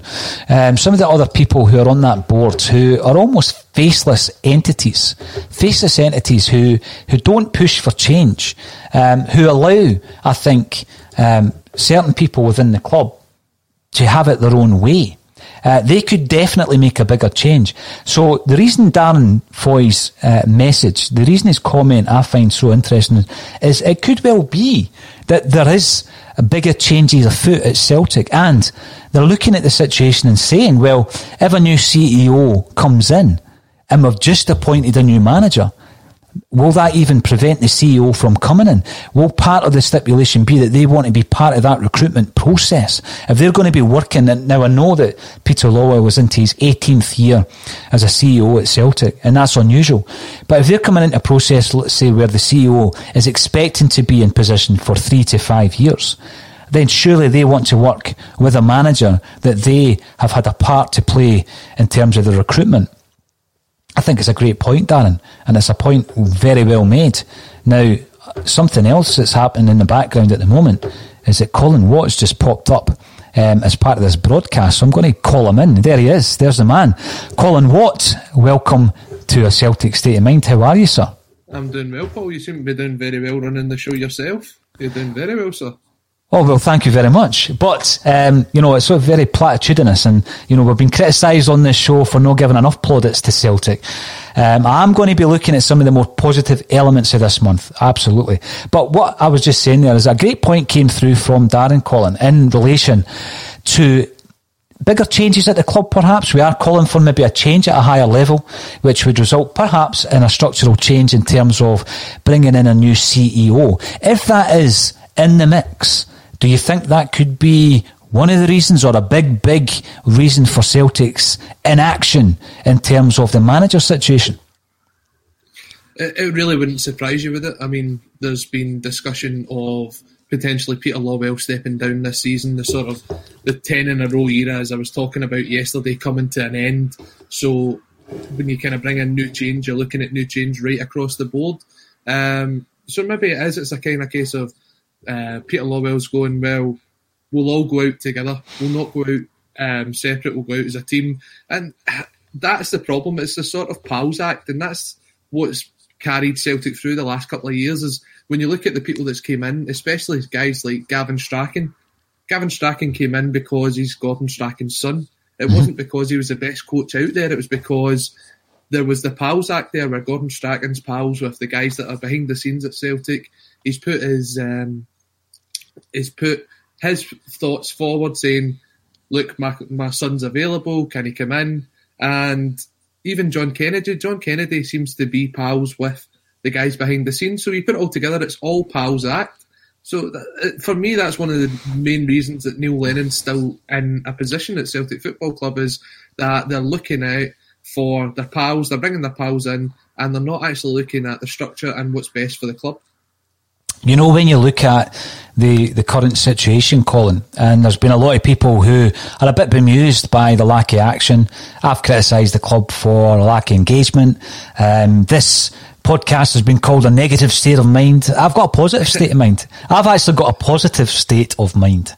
um, some of the other people who are on that board who are almost faceless entities, faceless entities who, who don't push for change, um, who allow, I think, um, certain people within the club to have it their own way. Uh, they could definitely make a bigger change. So the reason Darren Foy's uh, message, the reason his comment I find so interesting is it could well be that there is a bigger changes afoot at Celtic and they're looking at the situation and saying, well, if a new CEO comes in and we've just appointed a new manager, Will that even prevent the CEO from coming in? Will part of the stipulation be that they want to be part of that recruitment process? If they're going to be working, and now I know that Peter Lawwell was into his 18th year as a CEO at Celtic, and that's unusual. But if they're coming into a process, let's say, where the CEO is expecting to be in position for three to five years, then surely they want to work with a manager that they have had a part to play in terms of the recruitment. I think it's a great point, Darren, and it's a point very well made. Now, something else that's happening in the background at the moment is that Colin Watt's just popped up um, as part of this broadcast. So I'm going to call him in. There he is. There's the man. Colin Watt, welcome to a Celtic State of Mind. How are you, sir? I'm doing well, Paul. You seem to be doing very well running the show yourself. You're doing very well, sir. Oh, well, thank you very much. But, um, you know, it's sort of very platitudinous and, you know, we've been criticised on this show for not giving enough plaudits to Celtic. Um, I'm going to be looking at some of the more positive elements of this month. Absolutely. But what I was just saying there is a great point came through from Darren Collin in relation to bigger changes at the club, perhaps. We are calling for maybe a change at a higher level, which would result perhaps in a structural change in terms of bringing in a new CEO. If that is in the mix, do you think that could be one of the reasons or a big, big reason for Celtic's inaction in terms of the manager situation? It, it really wouldn't surprise you with it. I mean, there's been discussion of potentially Peter Lawwell stepping down this season, the sort of the 10 in a row era, as I was talking about yesterday, coming to an end. So when you kind of bring in new change, you're looking at new change right across the board. Um, so maybe it is, it's a kind of case of uh, Peter Lawwell's going, well, we'll all go out together. We'll not go out um, separate. We'll go out as a team. And that's the problem. It's the sort of pals act. And that's what's carried Celtic through the last couple of years is when you look at the people that's came in, especially guys like Gavin Strachan. Gavin Strachan came in because he's Gordon Strachan's son. It mm-hmm. wasn't because he was the best coach out there. It was because there was the pals act there where Gordon Strachan's pals with the guys that are behind the scenes at Celtic. He's put his um, is put his thoughts forward, saying, "Look, my my son's available. Can he come in?" And even John Kennedy, John Kennedy seems to be pals with the guys behind the scenes. So you put it all together, it's all pals act. So uh, for me, that's one of the main reasons that Neil Lennon's still in a position at Celtic Football Club is that they're looking out for their pals, they're bringing their pals in, and they're not actually looking at the structure and what's best for the club. You know, when you look at the, the current situation, Colin, and there's been a lot of people who are a bit bemused by the lack of action. I've criticised the club for a lack of engagement. Um, this podcast has been called a negative state of mind. I've got a positive state of mind. I've actually got a positive state of mind.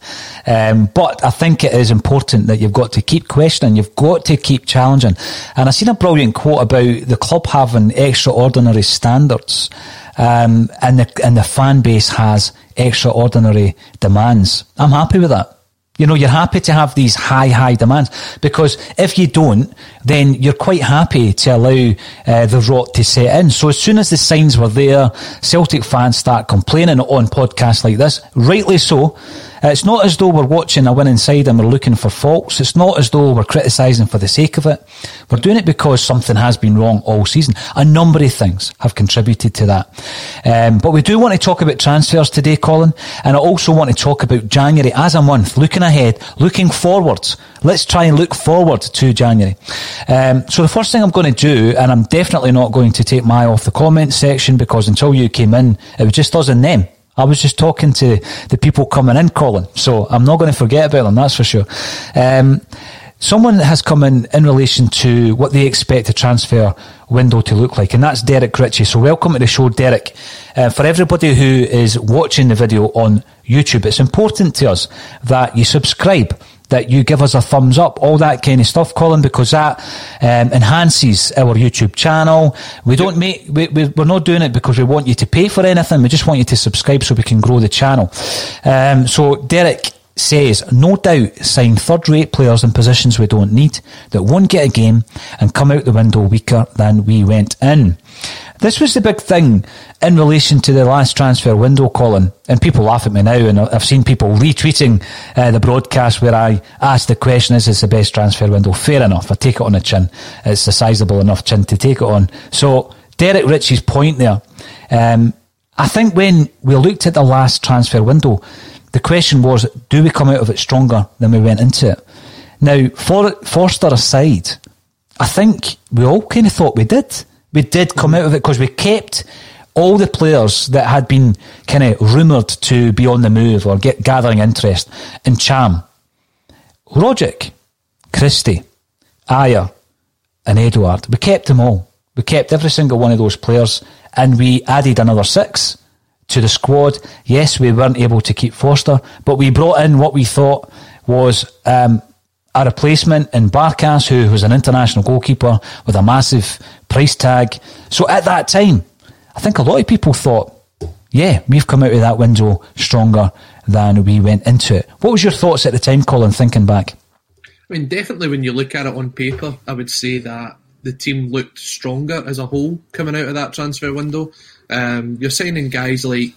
Um, but I think it is important that you've got to keep questioning. You've got to keep challenging. And I've seen a brilliant quote about the club having extraordinary standards um, and the and the fan base has extraordinary demands. I'm happy with that. You know, you're happy to have these high, high demands because if you don't, then you're quite happy to allow uh, the rot to set in. So as soon as the signs were there, Celtic fans start complaining on podcasts like this, rightly so. It's not as though we're watching a winning side and we're looking for faults. It's not as though we're criticising for the sake of it. We're doing it because something has been wrong all season. A number of things have contributed to that. Um, but we do want to talk about transfers today, Colin, and I also want to talk about January as a month, looking ahead, looking forwards. Let's try and look forward to January. Um, so the first thing I'm going to do, and I'm definitely not going to take my off the comment section because until you came in, it was just us and them. I was just talking to the people coming in, Colin. So I'm not going to forget about them, that's for sure. Um, someone has come in in relation to what they expect a transfer window to look like, and that's Derek Ritchie. So welcome to the show, Derek. Uh, for everybody who is watching the video on YouTube, it's important to us that you subscribe that you give us a thumbs up, all that kind of stuff, Colin, because that um, enhances our YouTube channel. We don't make, we, we're not doing it because we want you to pay for anything. We just want you to subscribe so we can grow the channel. Um, so, Derek, says, no doubt sign third rate players in positions we don't need, that won't get a game, and come out the window weaker than we went in. This was the big thing in relation to the last transfer window, Colin. And people laugh at me now, and I've seen people retweeting uh, the broadcast where I asked the question, is this the best transfer window? Fair enough, I take it on a chin. It's a sizable enough chin to take it on. So, Derek Ritchie's point there. Um, I think when we looked at the last transfer window, the question was, do we come out of it stronger than we went into it? Now, for, Forster aside, I think we all kind of thought we did. We did come out of it because we kept all the players that had been kind of rumoured to be on the move or get gathering interest in Ntcham, Rogic, Christie, Ajer, and Edouard. We kept them all. We kept every single one of those players and we added another six to the squad. Yes, we weren't able to keep Forster, but we brought in what we thought was um, a replacement in Barkas, who was an international goalkeeper with a massive price tag. So at that time, I think a lot of people thought, yeah, we've come out of that window stronger than we went into it. What was your thoughts at the time, Colin, thinking back? I mean, definitely when you look at it on paper, I would say that the team looked stronger as a whole coming out of that transfer window. Um, you're signing guys like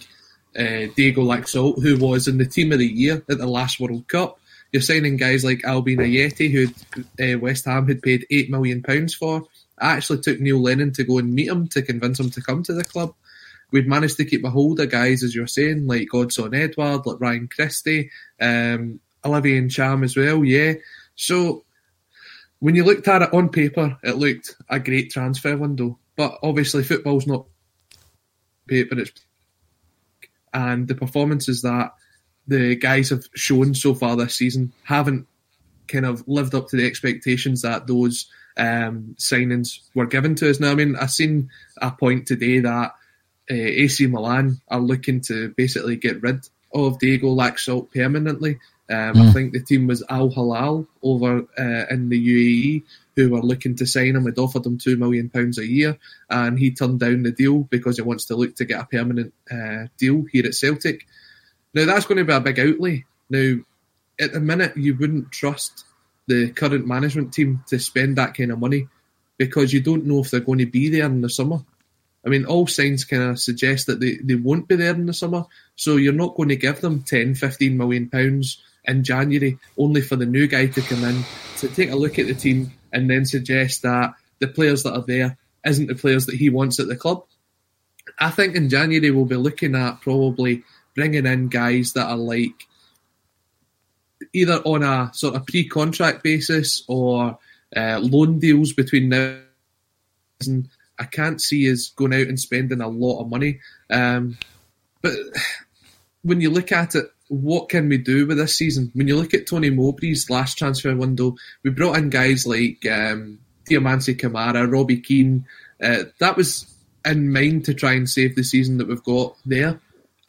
uh, Diego Laxalt, who was in the team of the year at the last World Cup. You're signing guys like Albian Ajeti, who uh, West Ham had paid £8 million for. I actually took Neil Lennon to go and meet him to convince him to come to the club. We'd managed to keep a hold of guys, as you're saying, like Odsonne Edouard, like Ryan Christie, um, Olivier Ntcham as well, yeah. So when you looked at it on paper, it looked a great transfer window. But obviously, football's not paper. It's and the performances that the guys have shown so far this season haven't kind of lived up to the expectations that those um, signings were given to us. Now, I mean, I've seen a point today that uh, AC Milan are looking to basically get rid of Diego Laxalt permanently. Um, mm. I think the team was Al Hilal over uh, in the UAE who were looking to sign him. Had offered him two million pounds a year, and he turned down the deal because he wants to look to get a permanent uh, deal here at Celtic. Now that's going to be a big outlay. Now, at the minute, you wouldn't trust the current management team to spend that kind of money because you don't know if they're going to be there in the summer. I mean, all signs kind of suggest that they, they won't be there in the summer. So you're not going to give them 10, 15 million pounds in January, only for the new guy to come in to take a look at the team and then suggest that the players that are there isn't the players that he wants at the club. I think in January we'll be looking at probably bringing in guys that are like either on a sort of pre-contract basis or uh, loan deals between now and I can't see us going out and spending a lot of money. Um, but when you look at it, what can we do with this season? When you look at Tony Mowbray's last transfer window, we brought in guys like um, Diomansy Kamara, Robbie Keane. Uh, that was in mind to try and save the season that we've got there.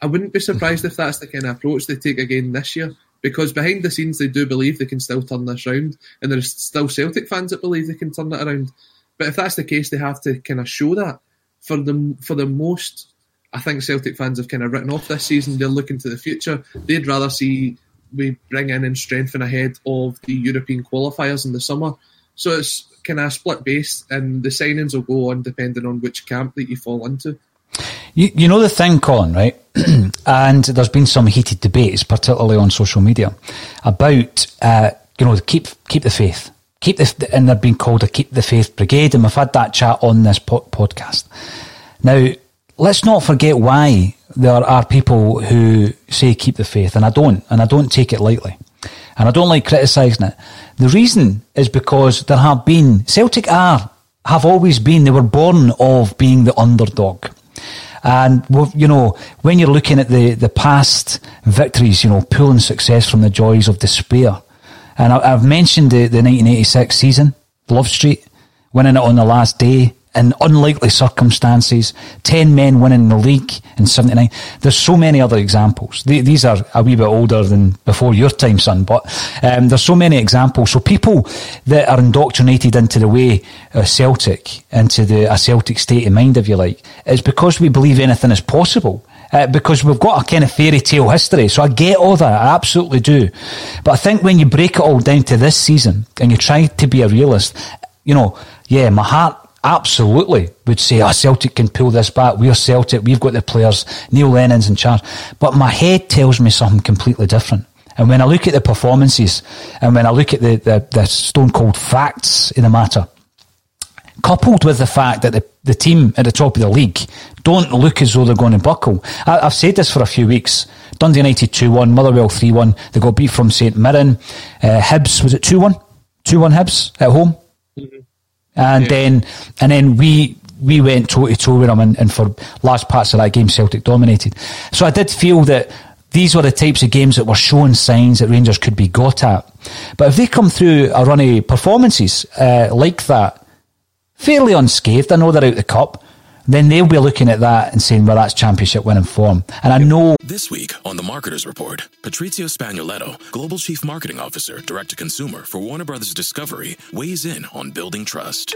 I wouldn't be surprised if that's the kind of approach they take again this year, because behind the scenes they do believe they can still turn this round, and there's still Celtic fans that believe they can turn it around. But if that's the case, they have to kind of show that. For the for the most I think Celtic fans have kind of written off this season. They're looking to the future. They'd rather see we bring in and strengthen ahead of the European qualifiers in the summer. So it's kind of split base, and the signings will go on depending on which camp that you fall into. You, you know the thing, Colin, right? and there's been some heated debates, particularly on social media, about uh, you know keep keep the faith, keep the and they're being called a keep the faith brigade, and we've had that chat on this po- podcast. Now let's not forget why there are people who say keep the faith, and I don't, and I don't take it lightly. And I don't like criticising it. The reason is because there have been, Celtic are, have always been, they were born of being the underdog. And, you know, when you're looking at the, the past victories, you know, pulling success from the joys of despair. And I, have mentioned the, the 1986 season, Love Street, winning it on the last day, in unlikely circumstances, 10 men winning the league in 79. There's so many other examples. These are a wee bit older than before your time, son, but um, there's so many examples. So people that are indoctrinated into the way of Celtic, into the a Celtic state of mind, if you like, is because we believe anything is possible Uh, because we've got a kind of fairy tale history. So I get all that. I absolutely do. But I think when you break it all down to this season and you try to be a realist, you know, yeah, my heart absolutely would say, oh, Celtic can pull this back. We're Celtic. We've got the players. Neil Lennon's in charge. But my head tells me something completely different. And when I look at the performances and when I look at the, the, the stone cold facts in the matter, coupled with the fact that the, the team at the top of the league don't look as though they're going to buckle. I, have said this for a few weeks. Dundee United 2-1, Motherwell 3-1. They got beat from St Mirren. Uh, Hibs, was it 2-1? 2-1 Hibs at home? Mm-hmm. And yeah. then, and then we, we went toe to toe with them and, and for large parts of that game Celtic dominated. So I did feel that these were the types of games that were showing signs that Rangers could be got at. But if they come through a run of performances uh, like that, fairly unscathed. I know they're out the cup. Then they'll be looking at that and saying, well, that's championship winning form. And I know. This week on the Marketers Report, Patrizio Spagnoletto, Global Chief Marketing Officer, Direct to Consumer for Warner Brothers Discovery, weighs in on building trust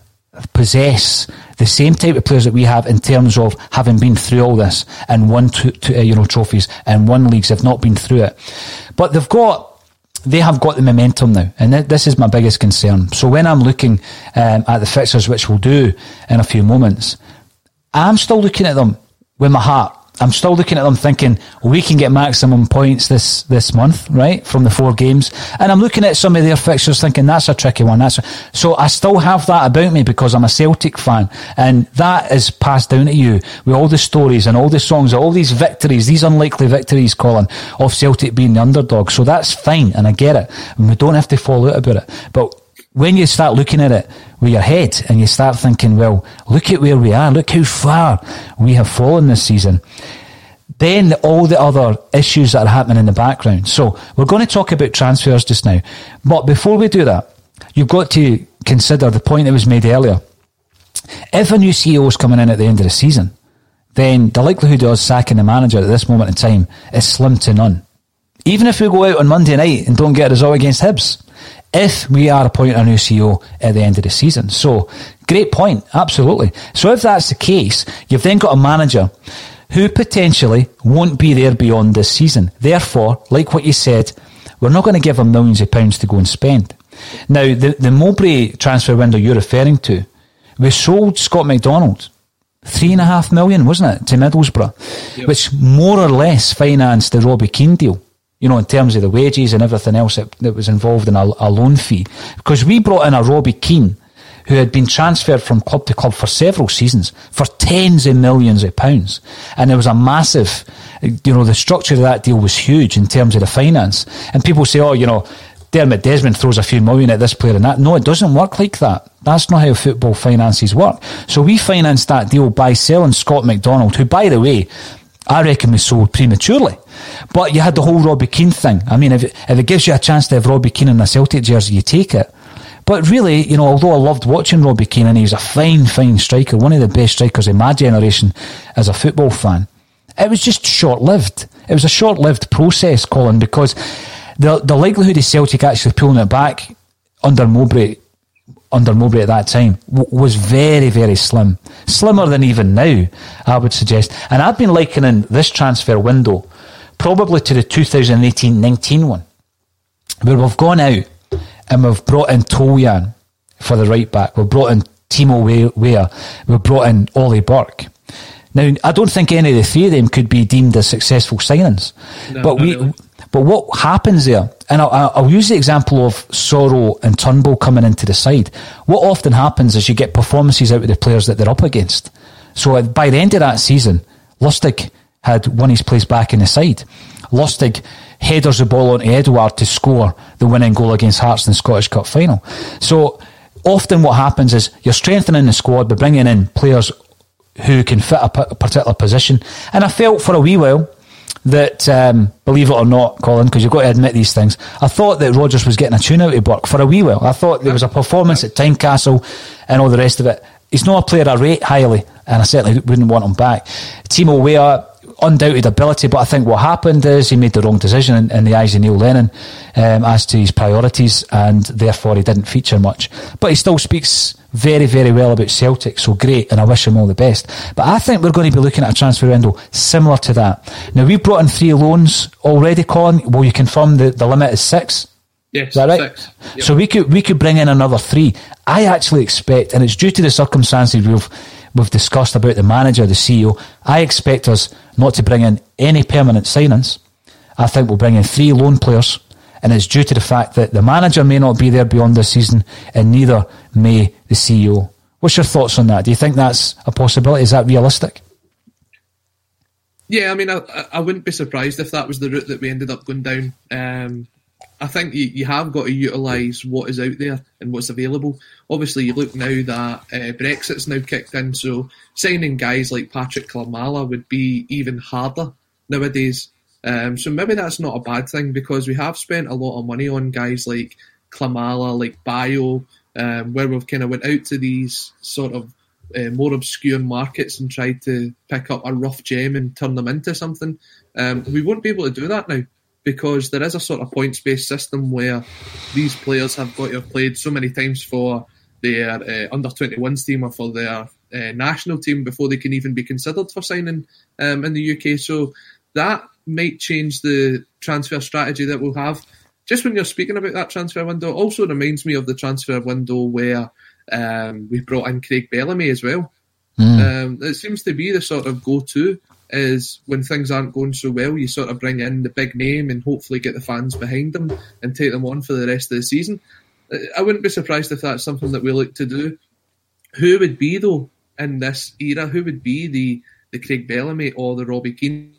possess the same type of players that we have in terms of having been through all this and won two, two, uh, you know trophies and won leagues have not been through it. But they've got they have got the momentum now and th- this is my biggest concern. So when I'm looking um, at the fixtures which we'll do in a few moments I'm still looking at them with my heart I'm still looking at them thinking we can get maximum points this this month, right, from the four games. And I'm looking at some of their fixtures thinking that's a tricky one. That's a, so I still have that about me because I'm a Celtic fan, and that is passed down to you with all the stories and all the songs, all these victories, these unlikely victories, Colin, of Celtic being the underdog. So that's fine, and I get it, and we don't have to fall out about it. But when you start looking at it with your head and you start thinking, well, look at where we are, look how far we have fallen this season, then all the other issues that are happening in the background. So we're going to talk about transfers just now. But before we do that, you've got to consider the point that was made earlier. If a new CEO is coming in at the end of the season, then the likelihood of us sacking the manager at this moment in time is slim to none. Even if we go out on Monday night and don't get a result against Hibs, if we are appointing a new CEO at the end of the season. So, great point, absolutely. So, if that's the case, you've then got a manager who potentially won't be there beyond this season. Therefore, like what you said, we're not going to give him millions of pounds to go and spend. Now, the, the Mowbray transfer window you're referring to, we sold Scott McDonald three and a half million, wasn't it, to Middlesbrough, yep. which more or less financed the Robbie Keane deal you know, in terms of the wages and everything else that, that was involved in a, a, loan fee. Because we brought in a Robbie Keane who had been transferred from club to club for several seasons for tens of millions of pounds. And there was a massive, you know, the structure of that deal was huge in terms of the finance. And people say, oh, you know, Dermot Desmond throws a few million at this player and that. No, it doesn't work like that. That's not how football finances work. So we financed that deal by selling Scott McDonald, who, by the way, I reckon we sold prematurely. But you had the whole Robbie Keane thing. I mean, if it, if it gives you a chance to have Robbie Keane in a Celtic jersey, you take it. But really, you know, although I loved watching Robbie Keane and he's a fine, fine striker, one of the best strikers in my generation as a football fan, it was just short lived. It was a short lived process, Colin, because the, the likelihood of Celtic actually pulling it back under Mowbray under Mowbray at that time w- was very, very slim. Slimmer than even now, I would suggest. And I've been likening this transfer window probably to the 2018-19 one, where we've gone out and we've brought in Toljan for the right back. We've brought in Timo Weah. We've brought in Ollie Burke. Now, I don't think any of the three of them could be deemed as successful signings. No, but we, really. But what happens there, and I'll, I'll, use the example of Soro and Turnbull coming into the side. What often happens is you get performances out of the players that they're up against. So uh, by the end of that season, Lustig had won his place back in the side. Lustig headers the ball onto Edouard to score the winning goal against Hearts in the Scottish Cup final. So often what happens is you're strengthening the squad by bringing in players who can fit a particular position. And I felt for a wee while that, um, believe it or not, Colin, because you've got to admit these things, I thought that Rodgers was getting a tune out of Burke for a wee while. I thought there was a performance at Tynecastle and all the rest of it. He's not a player I rate highly, and I certainly wouldn't want him back. Timo Weah, undoubted ability, but I think what happened is he made the wrong decision in, in the eyes of Neil Lennon um, as to his priorities, and therefore he didn't feature much. But he still speaks very, very well about Celtic, so great, and I wish him all the best. But I think we're going to be looking at a transfer window similar to that. Now, we've brought in three loans already, Colin. Will you confirm the, the limit is six? Yes, is that right? Yep. So we could we could bring in another three. I actually expect, and it's due to the circumstances we've we've discussed about the manager, the CEO. I expect us not to bring in any permanent signings. I think we'll bring in three loan players, and it's due to the fact that the manager may not be there beyond this season, and neither may the CEO. What's your thoughts on that? Do you think that's a possibility? Is that realistic? Yeah, I mean, I, I wouldn't be surprised if that was the route that we ended up going down. Um, I think you, you have got to utilise what is out there and what's available. Obviously, you look now that uh, Brexit's now kicked in, so signing guys like Patrick Klimala would be even harder nowadays. Um, so maybe that's not a bad thing because we have spent a lot of money on guys like Klimala, like Bayo, um, where we've kind of went out to these sort of uh, more obscure markets and tried to pick up a rough gem and turn them into something. Um, we won't be able to do that now because there is a sort of points based system where these players have got to have played so many times for their uh, under 21s team or for their uh, national team before they can even be considered for signing um, in the UK. So that might change the transfer strategy that we'll have. Just when you're speaking about that transfer window, also reminds me of the transfer window where um, we brought in Craig Bellamy as well. Mm. Um, it seems to be the sort of go to is when things aren't going so well, you sort of bring in the big name and hopefully get the fans behind them and take them on for the rest of the season. I wouldn't be surprised if that's something that we look to do. Who would be though in this era? Who would be the the Craig Bellamy or the Robbie Keane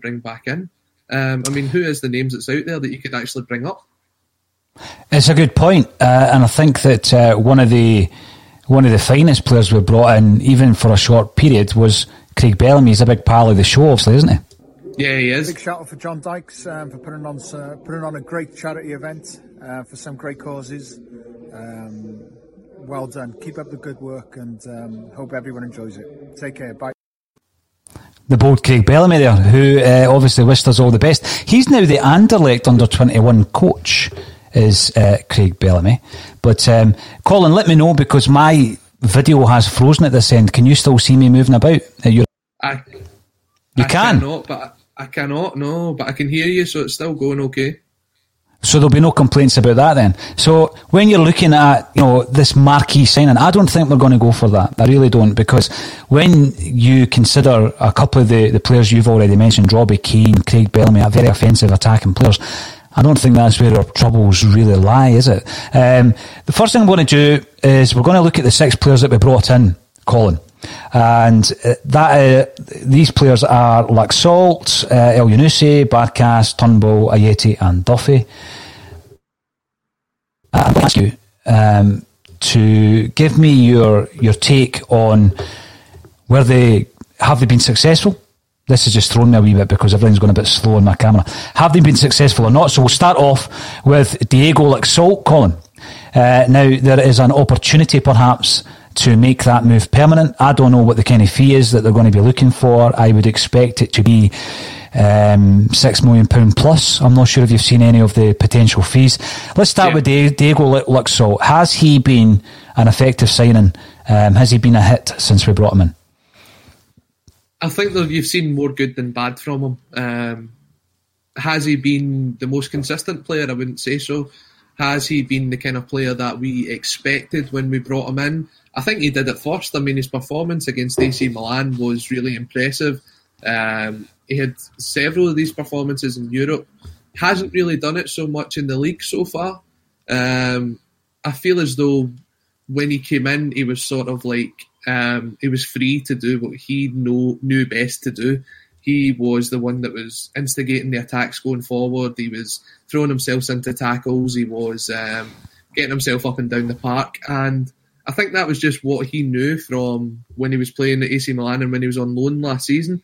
bring back in? Um, I mean, who is the names that's out there that you could actually bring up? It's a good point, uh, and I think that uh, one of the one of the finest players we brought in, even for a short period, was Craig Bellamy is a big pal of the show, obviously, isn't he? Yeah, he is. Big shout out for John Dykes um, for putting on uh, putting on a great charity event uh, for some great causes. Um, well done. Keep up the good work, and um, hope everyone enjoys it. Take care. Bye. The bold Craig Bellamy there, who uh, obviously wished us all the best. He's now the Anderlecht under twenty one coach. Is uh, Craig Bellamy, but um, Colin, let me know because my video has frozen at this end. Can you still see me moving about? I, you I can. Cannot, but I, I cannot. No, but I can hear you, so it's still going okay. So there'll be no complaints about that then. So when you're looking at you know this marquee signing, I don't think we're going to go for that. I really don't because when you consider a couple of the, the players you've already mentioned, Robbie Keane, Craig Bellamy, are very offensive attacking players. I don't think that's where our troubles really lie, is it? Um, the first thing I'm going to do is we're going to look at the six players that we brought in, Colin. And uh, that uh, these players are Laxalt, uh, Elyounoussi, Barkas, Turnbull, Ajeti, and Duffy. Uh, I'm going to ask you um, to give me your your take on where they have they been successful this has just thrown me a wee bit because everything's gone a bit slow on my camera. Have they been successful or not? So we'll start off with Diego Laxalt, Colin. Uh, now, there is an opportunity perhaps to make that move permanent. I don't know what the kind of fee is that they're going to be looking for. I would expect it to be um, six million pound plus. I'm not sure if you've seen any of the potential fees. Let's start yeah. with Diego Laxalt. Has he been an effective signing? Um, has he been a hit since we brought him in? I think that you've seen more good than bad from him. Um, has he been the most consistent player? I wouldn't say so. Has he been the kind of player that we expected when we brought him in? I think he did it first. I mean, his performance against AC Milan was really impressive. Um, he had several of these performances in Europe. Hasn't really done it so much in the league so far. Um, I feel as though when he came in, he was sort of like um, he was free to do what he know, knew best to do. He was the one that was instigating the attacks going forward. He was throwing himself into tackles. He was um, getting himself up and down the park. And I think that was just what he knew from when he was playing at AC Milan and when he was on loan last season.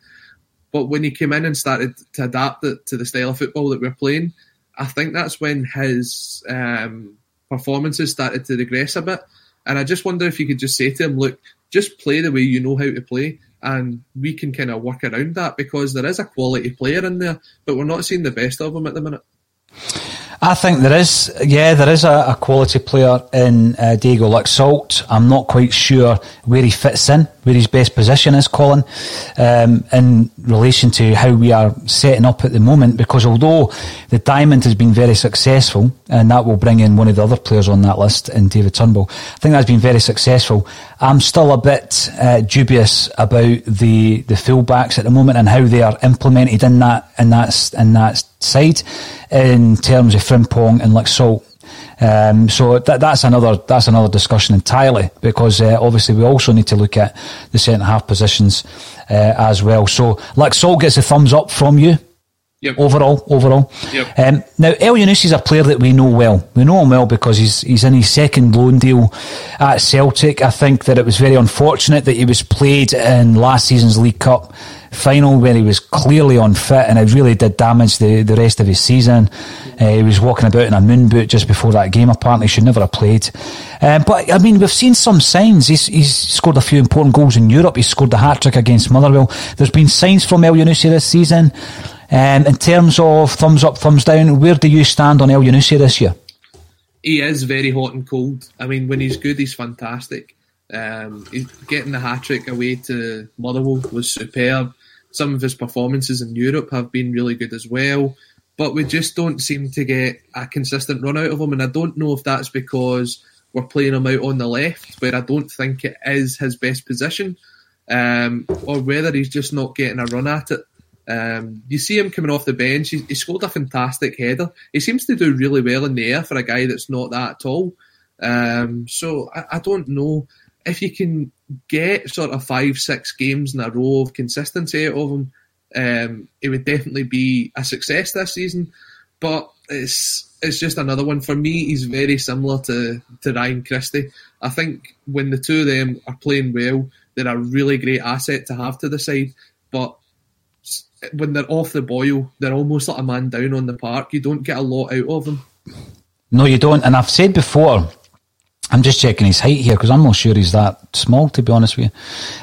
But when he came in and started to adapt it to the style of football that we're playing, I think that's when his um, performances started to regress a bit. And I just wonder if you could just say to him, look, just play the way you know how to play, and we can kind of work around that because there is a quality player in there, but we're not seeing the best of them at the minute. I think there is, yeah, there is a, a quality player in uh, Diego Laxalt. I'm not quite sure where he fits in, where his best position is, Colin, um, in relation to how we are setting up at the moment. Because although the diamond has been very successful, and that will bring in one of the other players on that list, in David Turnbull, I think that's been very successful. I'm still a bit uh, dubious about the the fullbacks at the moment and how they are implemented in that in that in that side in terms of Frimpong and Laxalt. Um, so that, that's another that's another discussion entirely because uh, obviously we also need to look at the centre half positions uh, as well. So Laxalt gets a thumbs up from you. Yep. Overall, overall. Yep. Um, now, Elyounoussi is a player that we know well. We know him well because he's he's in his second loan deal at Celtic. I think that it was very unfortunate that he was played in last season's League Cup final where he was clearly unfit and it really did damage the, the rest of his season. Uh, he was walking about in a moon boot just before that game. Apparently, should never have played. Um, but I mean, we've seen some signs. He's, he's scored a few important goals in Europe. He scored the hat trick against Motherwell. There's been signs from Elyounoussi this season. Um, in terms of thumbs up, thumbs down, where do you stand on Elyounoussi this year? He is very hot and cold. I mean, when he's good, he's fantastic. Um, he's getting the hat trick away to Motherwell was superb. Some of his performances in Europe have been really good as well, but we just don't seem to get a consistent run out of him. And I don't know if that's because we're playing him out on the left, where I don't think it is his best position, um, or whether he's just not getting a run at it. Um, you see him coming off the bench. He, he, scored a fantastic header. He seems to do really well in the air for a guy that's not that tall. Um, so I, I, don't know if you can get sort of five, six games in a row of consistency out of him. Um, it would definitely be a success this season. But it's it's just another one for me. He's very similar to to Ryan Christie. I think when the two of them are playing well, they're a really great asset to have to the side. But when they're off the boil, they're almost like a man down on the park. You don't get a lot out of them. No, you don't. And I've said before, I'm just checking his height here because I'm not sure he's that small, to be honest with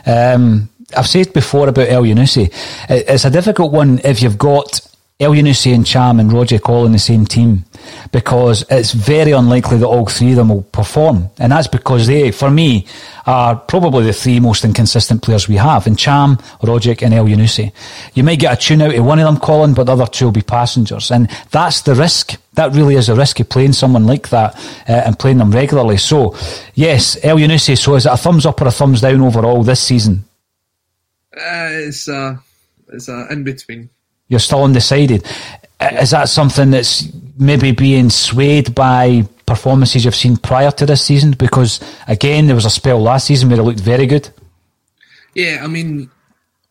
you. Um, I've said before about Elyounoussi. It's a difficult one if you've got Elyounoussi and Ntcham and Rogic all in the same team because it's very unlikely that all three of them will perform. And that's because they, for me, are probably the three most inconsistent players we have in Ntcham, Rogic and Elyounoussi. You might get a tune out of one of them, Colin, but the other two will be passengers. And that's the risk. That really is a risk of playing someone like that uh, and playing them regularly. So, yes, Elyounoussi, so is it a thumbs up or a thumbs down overall this season? Uh, it's, uh, it's uh, in between you're still undecided. Is that something that's maybe being swayed by performances you've seen prior to this season? Because again, there was a spell last season where it looked very good. Yeah, I mean,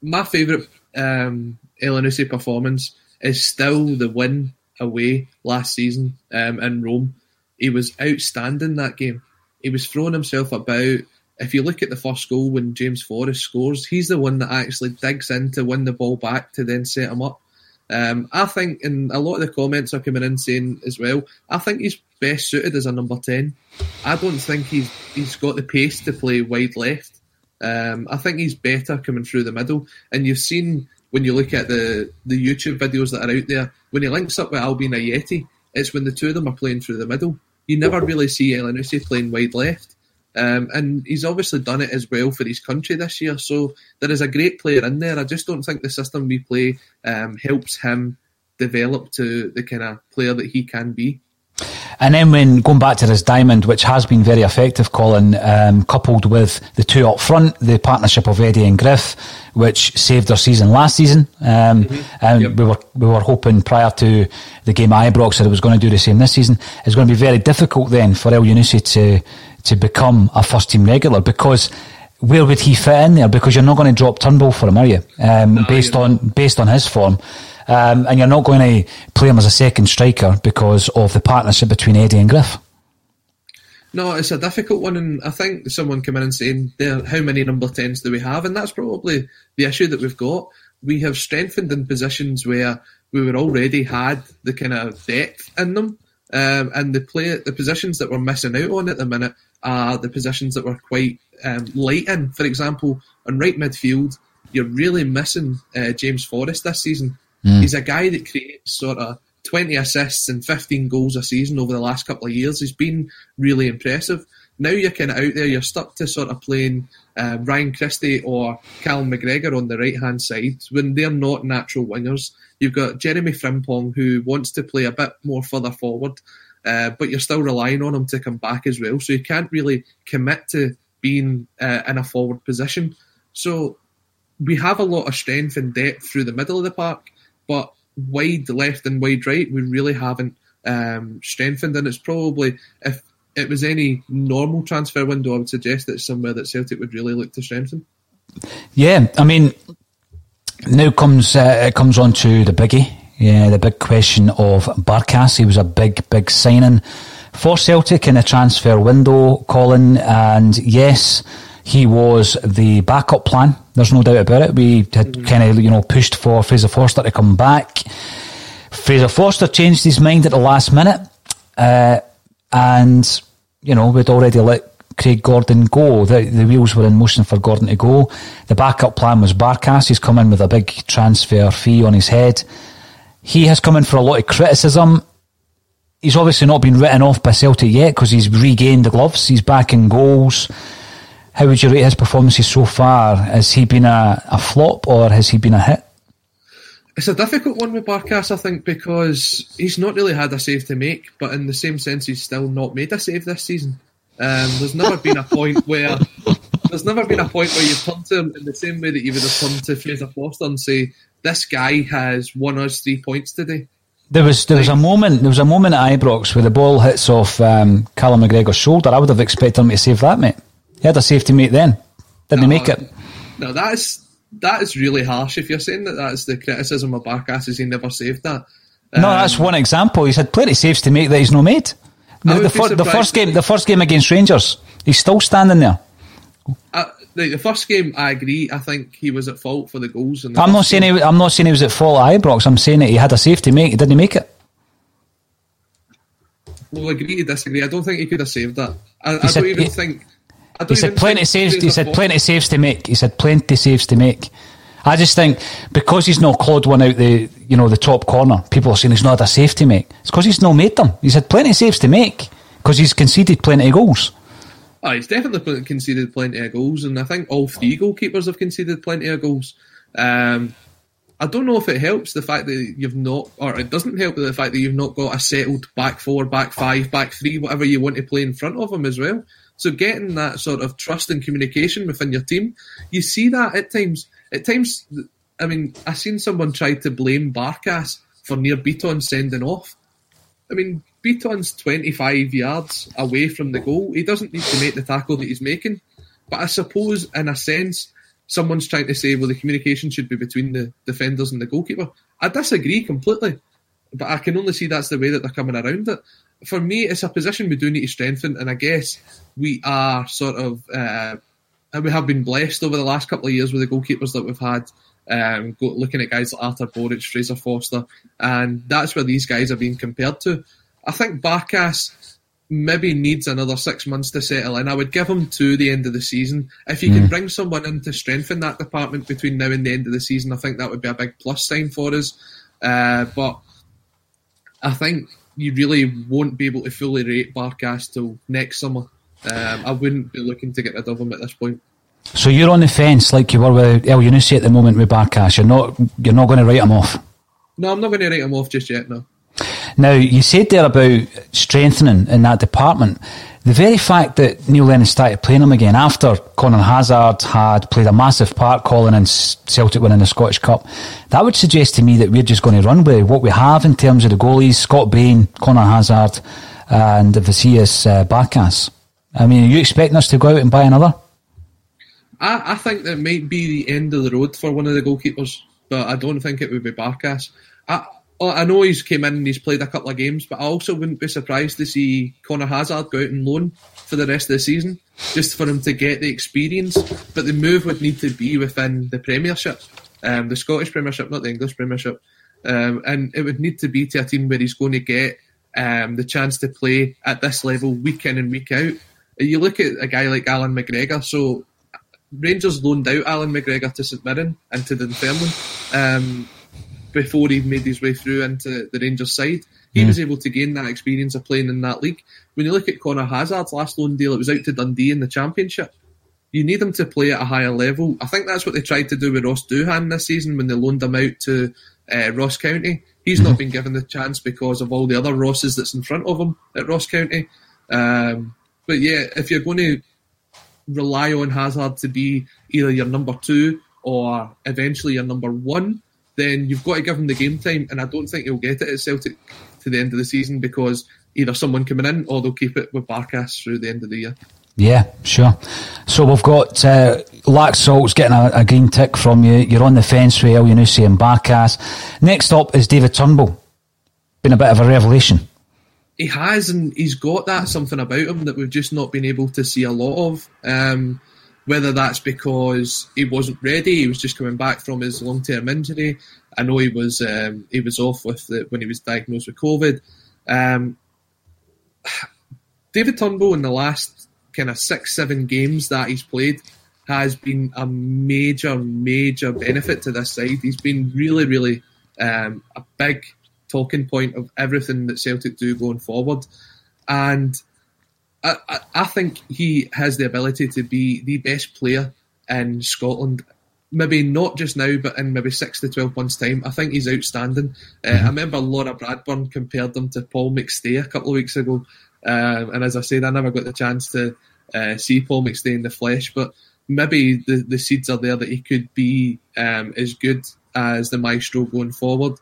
my favourite um, Elyounoussi performance is still the win away last season um, in Rome. He was outstanding that game. He was throwing himself about. If you look at the first goal when James Forrest scores, he's the one that actually digs in to win the ball back to then set him up. Um, I think, and a lot of the comments are coming in saying as well, I think he's best suited as a number 10. I don't think he's he's got the pace to play wide left. Um, I think he's better coming through the middle. And you've seen when you look at the, the YouTube videos that are out there, when he links up with Albian Ajeti, it's when the two of them are playing through the middle. You never really see Elyounoussi playing wide left. Um, and he's obviously done it as well for his country this year. So there is a great player in there. I just don't think the system we play um, helps him develop to the kind of player that he can be. And then when going back to this diamond, which has been very effective, Colin, um, coupled with the two up front, the partnership of Eddie and Griff, which saved our season last season, um, mm-hmm. and yep. we were we were hoping prior to the game Ibrox that it was going to do the same this season. It's going to be very difficult then for El Elyounoussi to to become a first team regular because where would he fit in there? Because you're not going to drop Turnbull for him, are you? Um, no, based on based on his form, um, and you're not going to play him as a second striker because of the partnership between Eddie and Griff. No, it's a difficult one, and I think someone came in and saying, "There, how many number tens do we have?" And that's probably the issue that we've got. we have strengthened in positions where we were already had the kind of depth in them. Um, and the play, the positions that we're missing out on at the minute are the positions that we're quite um, light in. For example, on right midfield, you're really missing uh, James Forrest this season. Mm. He's a guy that creates sort of 20 assists and 15 goals a season over the last couple of years. He's been really impressive. Now you're kind of out there, you're stuck to sort of playing uh, Ryan Christie or Callum McGregor on the right hand side when they're not natural wingers. You've got Jeremy Frimpong who wants to play a bit more further forward, uh, but you're still relying on him to come back as well. So you can't really commit to being uh, in a forward position. So we have a lot of strength and depth through the middle of the park, but wide left and wide right, we really haven't um, strengthened. And it's probably, if it was any normal transfer window, I would suggest that it's somewhere that Celtic would really look to strengthen. Yeah, I mean, now comes uh, it comes on to the biggie. Yeah, the big question of Barkas. He was a big, big signing for Celtic in the transfer window, Colin. And yes, he was the backup plan. There's no doubt about it. We had mm-hmm. kind of, you know, pushed for Fraser Forster to come back. Fraser Forster changed his mind at the last minute. Uh, and, you know, we'd already let Craig Gordon go. The, the wheels were in motion for Gordon to go. The backup plan was Barkas. He's come in with a big transfer fee on his head. He has come in for a lot of criticism. He's obviously not been written off by Celtic yet because he's regained the gloves. He's back in goals. How would you rate his performances so far? Has he been a, a flop or has he been a hit? It's a difficult one with Barkas, I think, because he's not really had a save to make, but in the same sense, he's still not made a save this season. Um, there's never been a point where there's never been a point where you turn to him in the same way that you would have turned to Fraser Forster and say, "This guy has won us three points today." There was there was a moment there was a moment at Ibrox where the ball hits off um, Callum McGregor's shoulder. I would have expected him to save that, mate. He had a safety mate then. Didn't no, he make it? No, that's that is really harsh. If you're saying that that's the criticism of Barkas is he never saved that. No, um, that's one example. He's had plenty of saves to make that he's not made. The, the, fir- the, first game, the first game against Rangers, he's still standing there. Uh, the, the, first game, I agree. I think he was at fault for the goals. The I'm not saying he, I'm not saying he was at fault at Ibrox. I'm saying that he had a save to make. He didn't make it. We'll agree to disagree. I don't think he could have saved that. I, I don't even he, think he said plenty saves. He said plenty saves to make. He said plenty saves to make. I just think because he's not clawed one out the you know the top corner, people are saying he's not had a save to make. It's because he's not made them. He's had plenty of saves to make because he's conceded plenty of goals. Oh, he's definitely conceded plenty of goals, and I think all three goalkeepers have conceded plenty of goals. Um, I don't know if it helps the fact that you've not, or it doesn't help the fact that you've not got a settled back four, back five, back three, whatever you want to play in front of him as well. So getting that sort of trust and communication within your team, you see that at times. At times, I mean, I've seen someone try to blame Barkas for near Beaton sending off. I mean, Beaton's 25 yards away from the goal. He doesn't need to make the tackle that he's making. But I suppose, in a sense, someone's trying to say, well, the communication should be between the defenders and the goalkeeper. I disagree completely, but I can only see that's the way that they're coming around it for me, it's a position we do need to strengthen, and I guess we are sort of uh, we have been blessed over the last couple of years with the goalkeepers that we've had. Um, go, looking at guys like Artur Boruc, Fraser Forster, and that's where these guys are being compared to. I think Barkas maybe needs another six months to settle in. I would give him to the end of the season. If you mm. can bring someone in to strengthen that department between now and the end of the season, I think that would be a big plus sign for us. Uh, but I think you really won't be able to fully rate Barkas till next summer. Um, I wouldn't be looking to get rid of him at this point. So you're on the fence, like you were with Elyounoussi at the moment with Barkas. You're not. You're not going to write him off. No, I'm not going to write him off just yet. No. Now you said there about strengthening in that department the very fact that Neil Lennon started playing him again after Conor Hazard had played a massive part Colin in Celtic winning the Scottish Cup, that would suggest to me that we're just going to run with what we have in terms of the goalies, Scott Bain, Conor Hazard and Vasilis uh, Barkas. I mean, are you expecting us to go out and buy another? I, I think that might be the end of the road for one of the goalkeepers, but I don't think it would be Barkas. I, I know he's came in and he's played a couple of games, but I also wouldn't be surprised to see Conor Hazard go out and loan for the rest of the season, just for him to get the experience. But the move would need to be within the Premiership. um, the Scottish Premiership, not the English Premiership. Um, and it would need to be to a team where he's going to get um, the chance to play at this level week in and week out. You look at a guy like Allan McGregor. So Rangers loaned out Allan McGregor to St Mirren and to Dunfermline um, before he made his way through into the Rangers side. He mm. was able to gain that experience of playing in that league. When you look at Conor Hazard's last loan deal, it was out to Dundee in the Championship. You need him to play at a higher level. I think that's what they tried to do with Ross Doohan this season when they loaned him out to uh, Ross County. He's mm-hmm. not been given the chance because of all the other Rosses that's in front of him at Ross County. Um, but yeah, if you're going to rely on Hazard to be either your number two or eventually your number one, then you've got to give him the game time. And I don't think he'll get it at Celtic to the end of the season because either someone coming in or they'll keep it with Barkas through the end of the year. Yeah, sure. So we've got uh, Laxalt's getting a, a, green tick from you. You're on the fence with Elyounoussi and Barkas. Next up is David Turnbull. Been a bit of a revelation. He has, and he's got that something about him that we've just not been able to see a lot of. Um, whether that's because he wasn't ready, he was just coming back from his long term injury. I know he was um, he was off with the, when he was diagnosed with COVID. Um, David Turnbull in the last kind of six, seven games that he's played has been a major, major benefit to this side. He's been really, really um, a big talking point of everything that Celtic do going forward. And I, I, I think he has the ability to be the best player in Scotland maybe not just now, but in maybe six to twelve months' time. I think he's outstanding. Uh, I remember Laura Bradburn compared him to Paul McStay a couple of weeks ago, um, and as I said, I never got the chance to uh, see Paul McStay in the flesh, but maybe the, the seeds are there that he could be um, as good as the maestro going forward.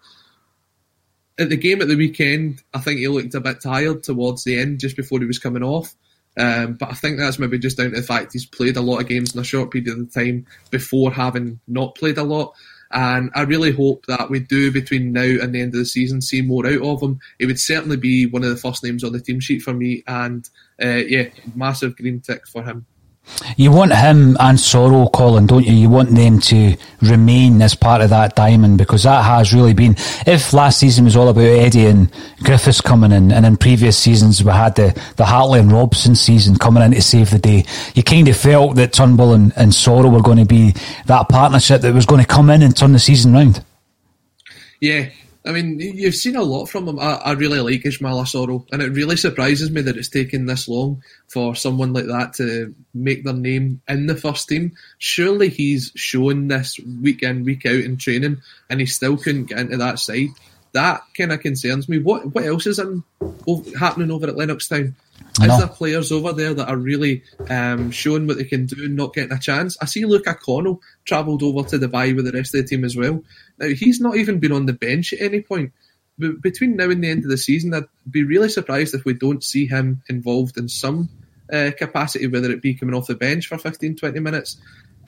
At the game at the weekend, I think he looked a bit tired towards the end, just before he was coming off. Um, but I think that's maybe just down to the fact he's played a lot of games in a short period of time before having not played a lot. And I really hope that we do between now and the end of the season see more out of him. It would certainly be one of the first names on the team sheet for me. And uh, yeah, massive green tick for him. You want him and Soro, Colin, don't you? You want them to remain as part of that diamond because that has really been. If last season was all about Eddie and Griffiths coming in, and in previous seasons we had the, the Hartley and Robson season coming in to save the day, you kind of felt that Turnbull and, and Soro were going to be that partnership that was going to come in and turn the season round. Yeah, I mean, you've seen a lot from him. I, I really like Ismaila Asoro, and it really surprises me that it's taken this long for someone like that to make their name in the first team. Surely he's shown this week in, week out in training, and he still couldn't get into that side. That kind of concerns me. What what else is in, happening over at Lennoxtown? Is there players over there that are really um, showing what they can do and not getting a chance? I see Luca Connell travelled over to Dubai with the rest of the team as well. Now, he's not even been on the bench at any point. But between now and the end of the season, I'd be really surprised if we don't see him involved in some uh, capacity, whether it be coming off the bench for 15, 20 minutes.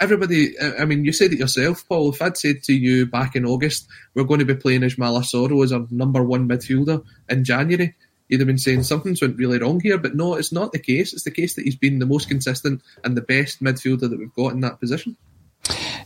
Everybody, I mean, you said it yourself, Paul. If I'd said to you back in August, we're going to be playing Ismaila Soro as our number one midfielder in January, you'd have been saying something's went really wrong here. But no, it's not the case. It's the case that he's been the most consistent and the best midfielder that we've got in that position.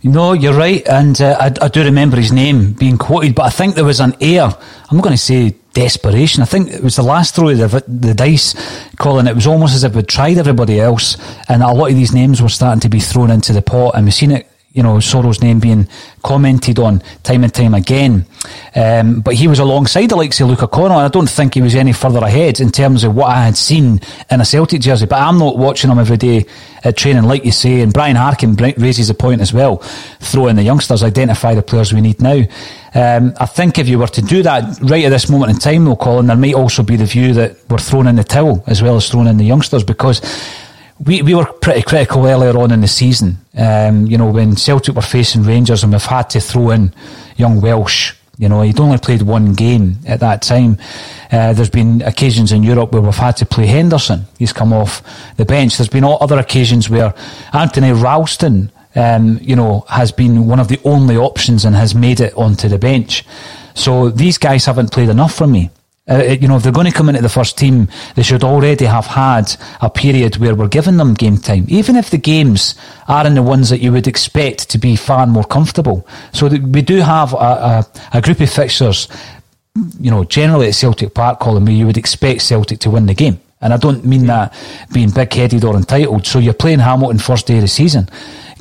No, you're right, and uh, I, I, do remember his name being quoted, but I think there was an air. I'm not going to say desperation. I think it was the last throw of the, the dice, Colin. It was almost as if we'd tried everybody else, and a lot of these names were starting to be thrown into the pot, and we've seen it you know, Soro's name being commented on time and time again. Um, but he was alongside the likes of Luca Connell, and I don't think he was any further ahead in terms of what I had seen in a Celtic jersey. But I'm not watching him every day at training, like you say. And Brian Harkin raises a point as well. Throw in the youngsters, identify the players we need now. Um, I think if you were to do that right at this moment in time, though, Colin, there might also be the view that we're throwing in the towel as well as throwing in the youngsters because we, we were pretty critical earlier on in the season. Um, you know, when Celtic were facing Rangers and we've had to throw in young Welsh. You know, he'd only played one game at that time. Uh, there's been occasions in Europe where we've had to play Henderson. He's come off the bench. There's been other occasions where Anthony Ralston, um, you know, has been one of the only options and has made it onto the bench. So these guys haven't played enough for me. Uh, you know, if they're going to come into the first team, they should already have had a period where we're giving them game time, even if the games are in the ones that you would expect to be far more comfortable. So we do have a, a, a group of fixtures, you know, generally at Celtic Park, Colin, where you would expect Celtic to win the game. And I don't mean that being big headed or entitled. So you're playing Hamilton first day of the season.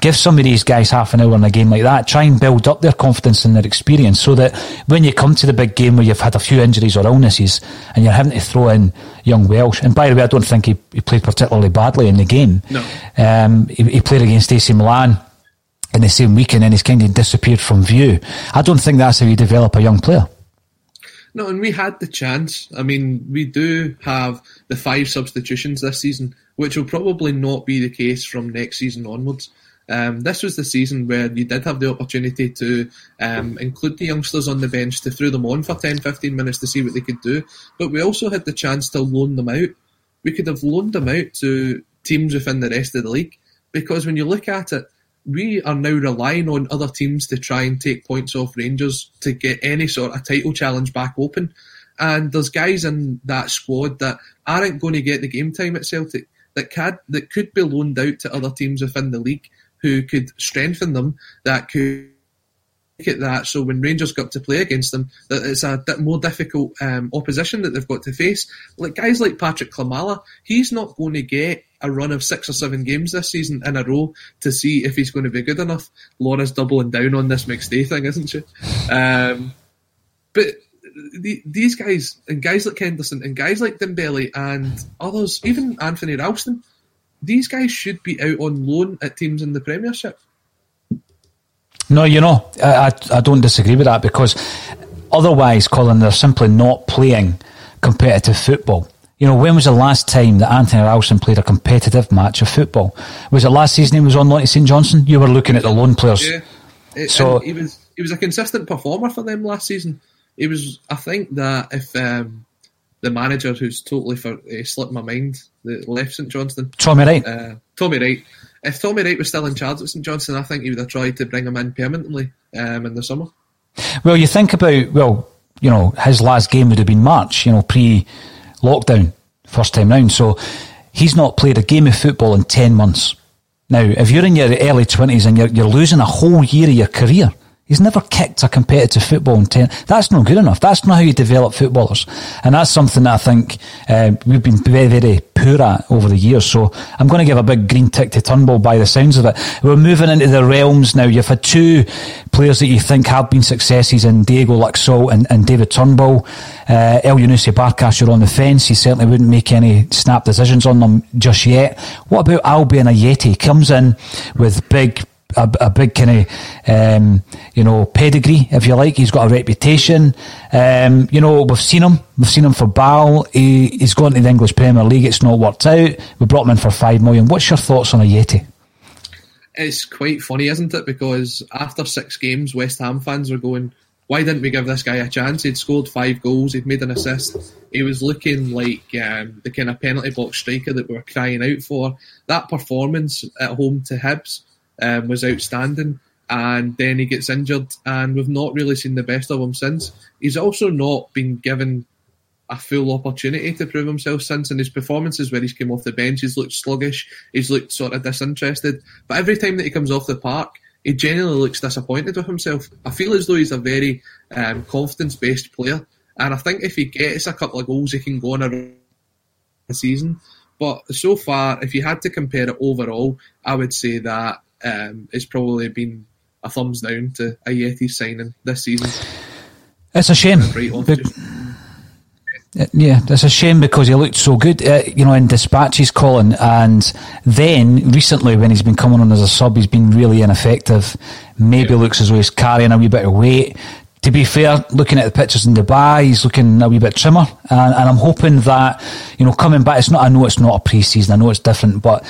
Give some of these guys half an hour in a game like that. Try and build up their confidence and their experience so that when you come to the big game where you've had a few injuries or illnesses and you're having to throw in young Welsh. And by the way, I don't think he, he played particularly badly in the game. No. Um, he, he played against AC Milan in the same weekend and he's kind of disappeared from view. I don't think that's how you develop a young player. No, and we had the chance. I mean, we do have the five substitutions this season, which will probably not be the case from next season onwards. Um, this was the season where you did have the opportunity to um, include the youngsters on the bench to throw them on for 10 15 minutes to see what they could do. But we also had the chance to loan them out. We could have loaned them out to teams within the rest of the league because when you look at it, we are now relying on other teams to try and take points off Rangers to get any sort of title challenge back open. And there's guys in that squad that aren't going to get the game time at Celtic that could that could be loaned out to other teams within the league who could strengthen them, that could make it that so when Rangers got to play against them, that it's a more difficult um, opposition that they've got to face. Like guys like Patrick Klimala, he's not going to get a run of six or seven games this season in a row to see if he's going to be good enough. Laura's doubling down on this McStay thing, isn't she? Um, but the, these guys and guys like Henderson and guys like Dembele and others, even Anthony Ralston, these guys should be out on loan at teams in the Premiership. No, you know, I, I, I don't disagree with that because otherwise, Colin, they're simply not playing competitive football. You know, when was the last time that Anthony Ralston played a competitive match of football? Was it last season he was on loan to St Johnstone? You were looking at the loan players. Yeah. It, so he was he was a consistent performer for them last season. He was. I think that if um, the manager who's totally for, uh, slipped my mind, that left St Johnstone, Tommy Wright, uh, Tommy Wright. If Tommy Wright was still in charge at St Johnstone, I think he would have tried to bring him in permanently um, in the summer. Well, you think about well, you know, his last game would have been March, you know, pre lockdown, first time round. So he's not played a game of football in 10 months. Now, if you're in your early 20s and you're, you're losing a whole year of your career, He's never kicked a competitive football in 10. That's not good enough. That's not how you develop footballers. And that's something that I think uh, we've been very, very poor at over the years. So I'm going to give a big green tick to Turnbull by the sounds of it. We're moving into the realms now. You've had two players that you think have been successes in Diego Laxalt and, and David Turnbull. Uh, Elyounoussi Barkas, you're on the fence. He certainly wouldn't make any snap decisions on them just yet. What about Albian Ajeti? Comes in with big a, a big kind of um, you know pedigree, if you like. He's got a reputation. Um, you know, we've seen him. We've seen him for Bal. He, he's gone to the English Premier League. It's not worked out. We brought him in for five million. What's your thoughts on Ajeti? It's quite funny, isn't it? Because after six games, West Ham fans were going, "Why didn't we give this guy a chance? He'd scored five goals. He'd made an assist. He was looking like um, the kind of penalty box striker that we were crying out for. That performance at home to Hibs." Um, was outstanding. And then he gets injured, and we've not really seen the best of him since. He's also not been given a full opportunity to prove himself since And his performances where he's come off the bench. He's looked sluggish, he's looked sort of disinterested. But every time that he comes off the park, he genuinely looks disappointed with himself. I feel as though he's a very um, confidence based player. And I think if he gets a couple of goals, he can go on a season. But so far, if you had to compare it overall, I would say that um, it's probably been a thumbs down to Ajeti signing this season. It's a shame. yeah, it's a shame because he looked so good, uh, you know, in dispatches, Colin. And then recently, when he's been coming on as a sub, he's been really ineffective. Maybe yeah. looks as though he's carrying a wee bit of weight. To be fair, looking at the pictures in Dubai, he's looking a wee bit trimmer, and, and I'm hoping that you know coming back. It's not. I know it's not a pre-season. I know it's different, but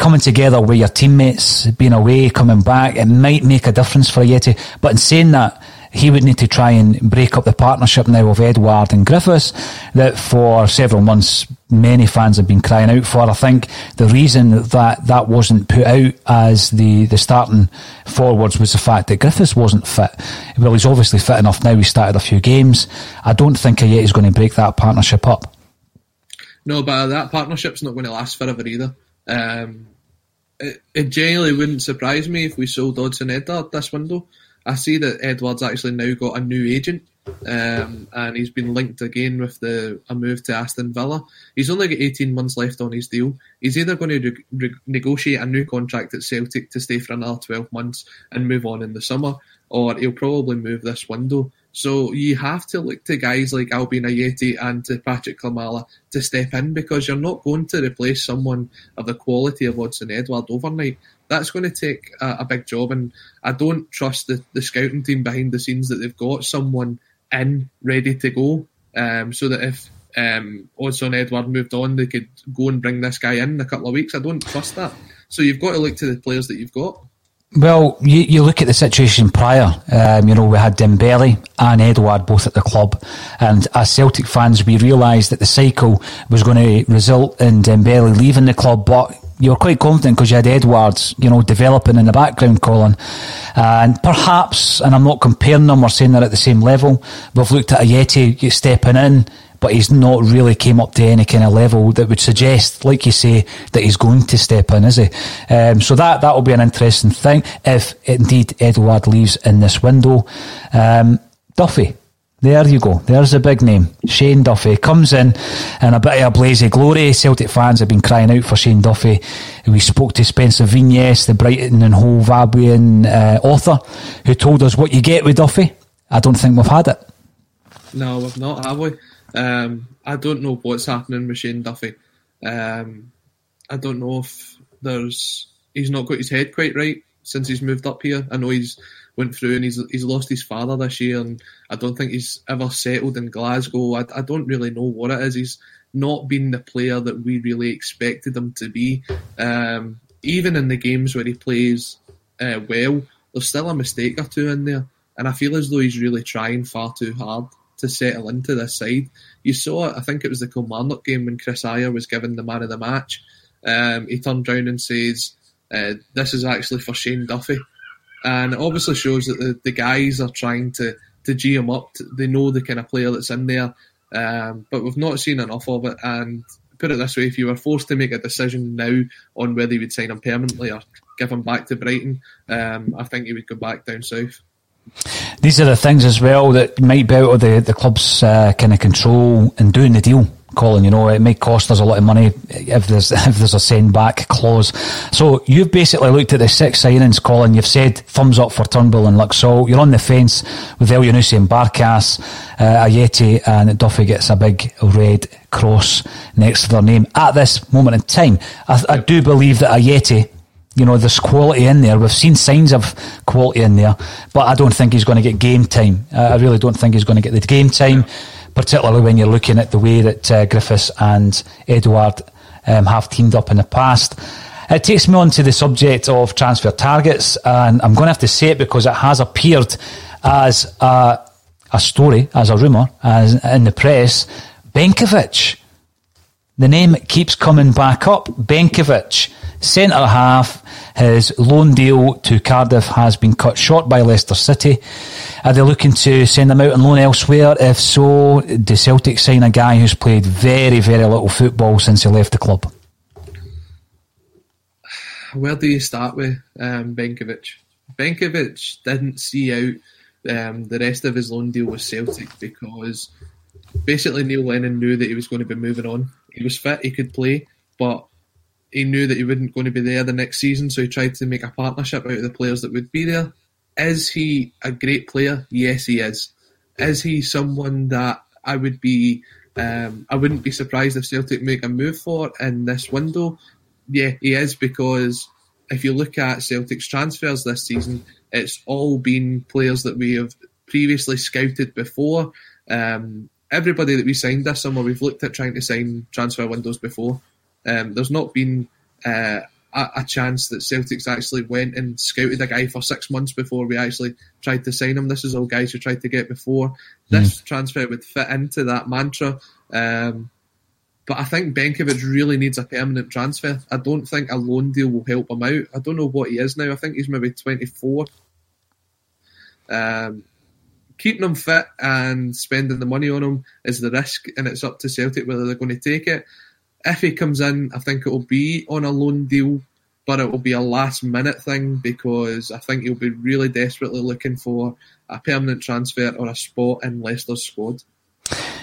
coming together with your teammates, being away, coming back, it might make a difference for Ajeti. But in saying that, he would need to try and break up the partnership now of Edouard and Griffiths that for several months many fans have been crying out for. I think the reason that that wasn't put out as the, the starting forwards was the fact that Griffiths wasn't fit. Well, he's obviously fit enough now. He started a few games. I don't think is going to break that partnership up. No, but that partnership's not going to last forever either. Um, it, it genuinely wouldn't surprise me if we sold Odsonne Edouard this window. I see that Edouard's actually now got a new agent, um, and he's been linked again with the a move to Aston Villa. He's only got 18 months left on his deal. He's either going to re- re- negotiate a new contract at Celtic to stay for another 12 months and move on in the summer, or he'll probably move this window. So you have to look to guys like Albian Ajeti and to Patrick Klimala to step in because you're not going to replace someone of the quality of Odsonne Edouard overnight that's going to take a, a, big job. And I don't trust the, the scouting team behind the scenes that they've got someone in ready to go, um, so that if um, Odsonne Edouard moved on, they could go and bring this guy in, in a couple of weeks. I don't trust that. So you've got to look to the players that you've got. Well, you, you look at the situation prior. Um, you know, we had Dembele and Edouard both at the club, and as Celtic fans, we realised that the cycle was going to result in Dembele leaving the club, but you were quite confident because you had Edwards, you know, developing in the background, Colin. And perhaps, and I'm not comparing them or saying they're at the same level, we've looked at Ajeti stepping in, but he's not really came up to any kind of level that would suggest, like you say, that he's going to step in, is he? Um, so that that will be an interesting thing if indeed Edouard leaves in this window. Um, Duffy, there you go. There's a big name. Shane Duffy comes in in a bit of a blaze of glory. Celtic fans have been crying out for Shane Duffy. We spoke to Spencer Vignes, the Brighton and Hove Albion uh, author, who told us what you get with Duffy. I don't think we've had it. No, we've not, have we? Um, I don't know what's happening with Shane Duffy. Um, I don't know if there's he's not got his head quite right since he's moved up here. I know he's went through and he's he's lost his father this year, and I don't think he's ever settled in Glasgow. I, I don't really know what it is. He's not been the player that we really expected him to be. Um, even in the games where he plays uh, well, there's still a mistake or two in there, and I feel as though he's really trying far too hard to settle into this side. You saw I think it was the Kilmarnock game when Chris Ajer was given the man of the match. Um, he turned around and says, uh, "This is actually for Shane Duffy." and it obviously shows that the, the guys are trying to to g him up. They know the kind of player that's in there, um, but we've not seen enough of it. And put it this way: if you were forced to make a decision now on whether you would sign him permanently or give him back to Brighton, um, I think he would go back down south. These are the things as well that might be out of the, the club's uh, kind of control in doing the deal. Colin, you know, it may cost us a lot of money if there's if there's a send back clause. So you've basically looked at the six signings, Colin. You've said thumbs up for Turnbull and Laxalt. You're on the fence with Elyounoussi and Barkas, uh, Ajeti, and Duffy gets a big red cross next to their name at this moment in time. I, I do believe that Ajeti you know, there's quality in there. We've seen signs of quality in there, but I don't think he's going to get game time. I really don't think he's going to get the game time, particularly when you're looking at the way that uh, Griffiths and Edouard um, have teamed up in the past. It takes me on to the subject of transfer targets, and I'm going to have to say it because it has appeared as a, a story, as a rumour, as in the press. Benkovic. The name keeps coming back up. Benkovic Centre half, his loan deal to Cardiff has been cut short by Leicester City. Are they looking to send him out on loan elsewhere? If so, do Celtic sign a guy who's played very, very little football since he left the club? Where do you start with um, Benkovic? Benkovic didn't see out um, the rest of his loan deal with Celtic because basically Neil Lennon knew that he was going to be moving on. He was fit, he could play, but he knew that he wasn't going to be there the next season, so he tried to make a partnership out of the players that would be there. Is he a great player? Yes, he is. Is he someone that I would be? Um, I wouldn't be surprised if Celtic make a move for in this window. Yeah, he is because if you look at Celtic's transfers this season, it's all been players that we have previously scouted before. Um, everybody that we signed this summer, we've looked at trying to sign transfer windows before. Um, there's not been uh, a, a, chance that Celtics actually went and scouted a guy for six months before we actually tried to sign him. This is all guys who tried to get before. This mm. transfer would fit into that mantra. Um, but I think Benkovic really needs a permanent transfer. I don't think a loan deal will help him out. I don't know what he is now. I think he's maybe 24. Um, keeping him fit and spending the money on him is the risk, and it's up to Celtic whether they're going to take it. If he comes in, I think it will be on a loan deal, but it will be a last minute thing because I think he'll be really desperately looking for a permanent transfer or a spot in Leicester's squad.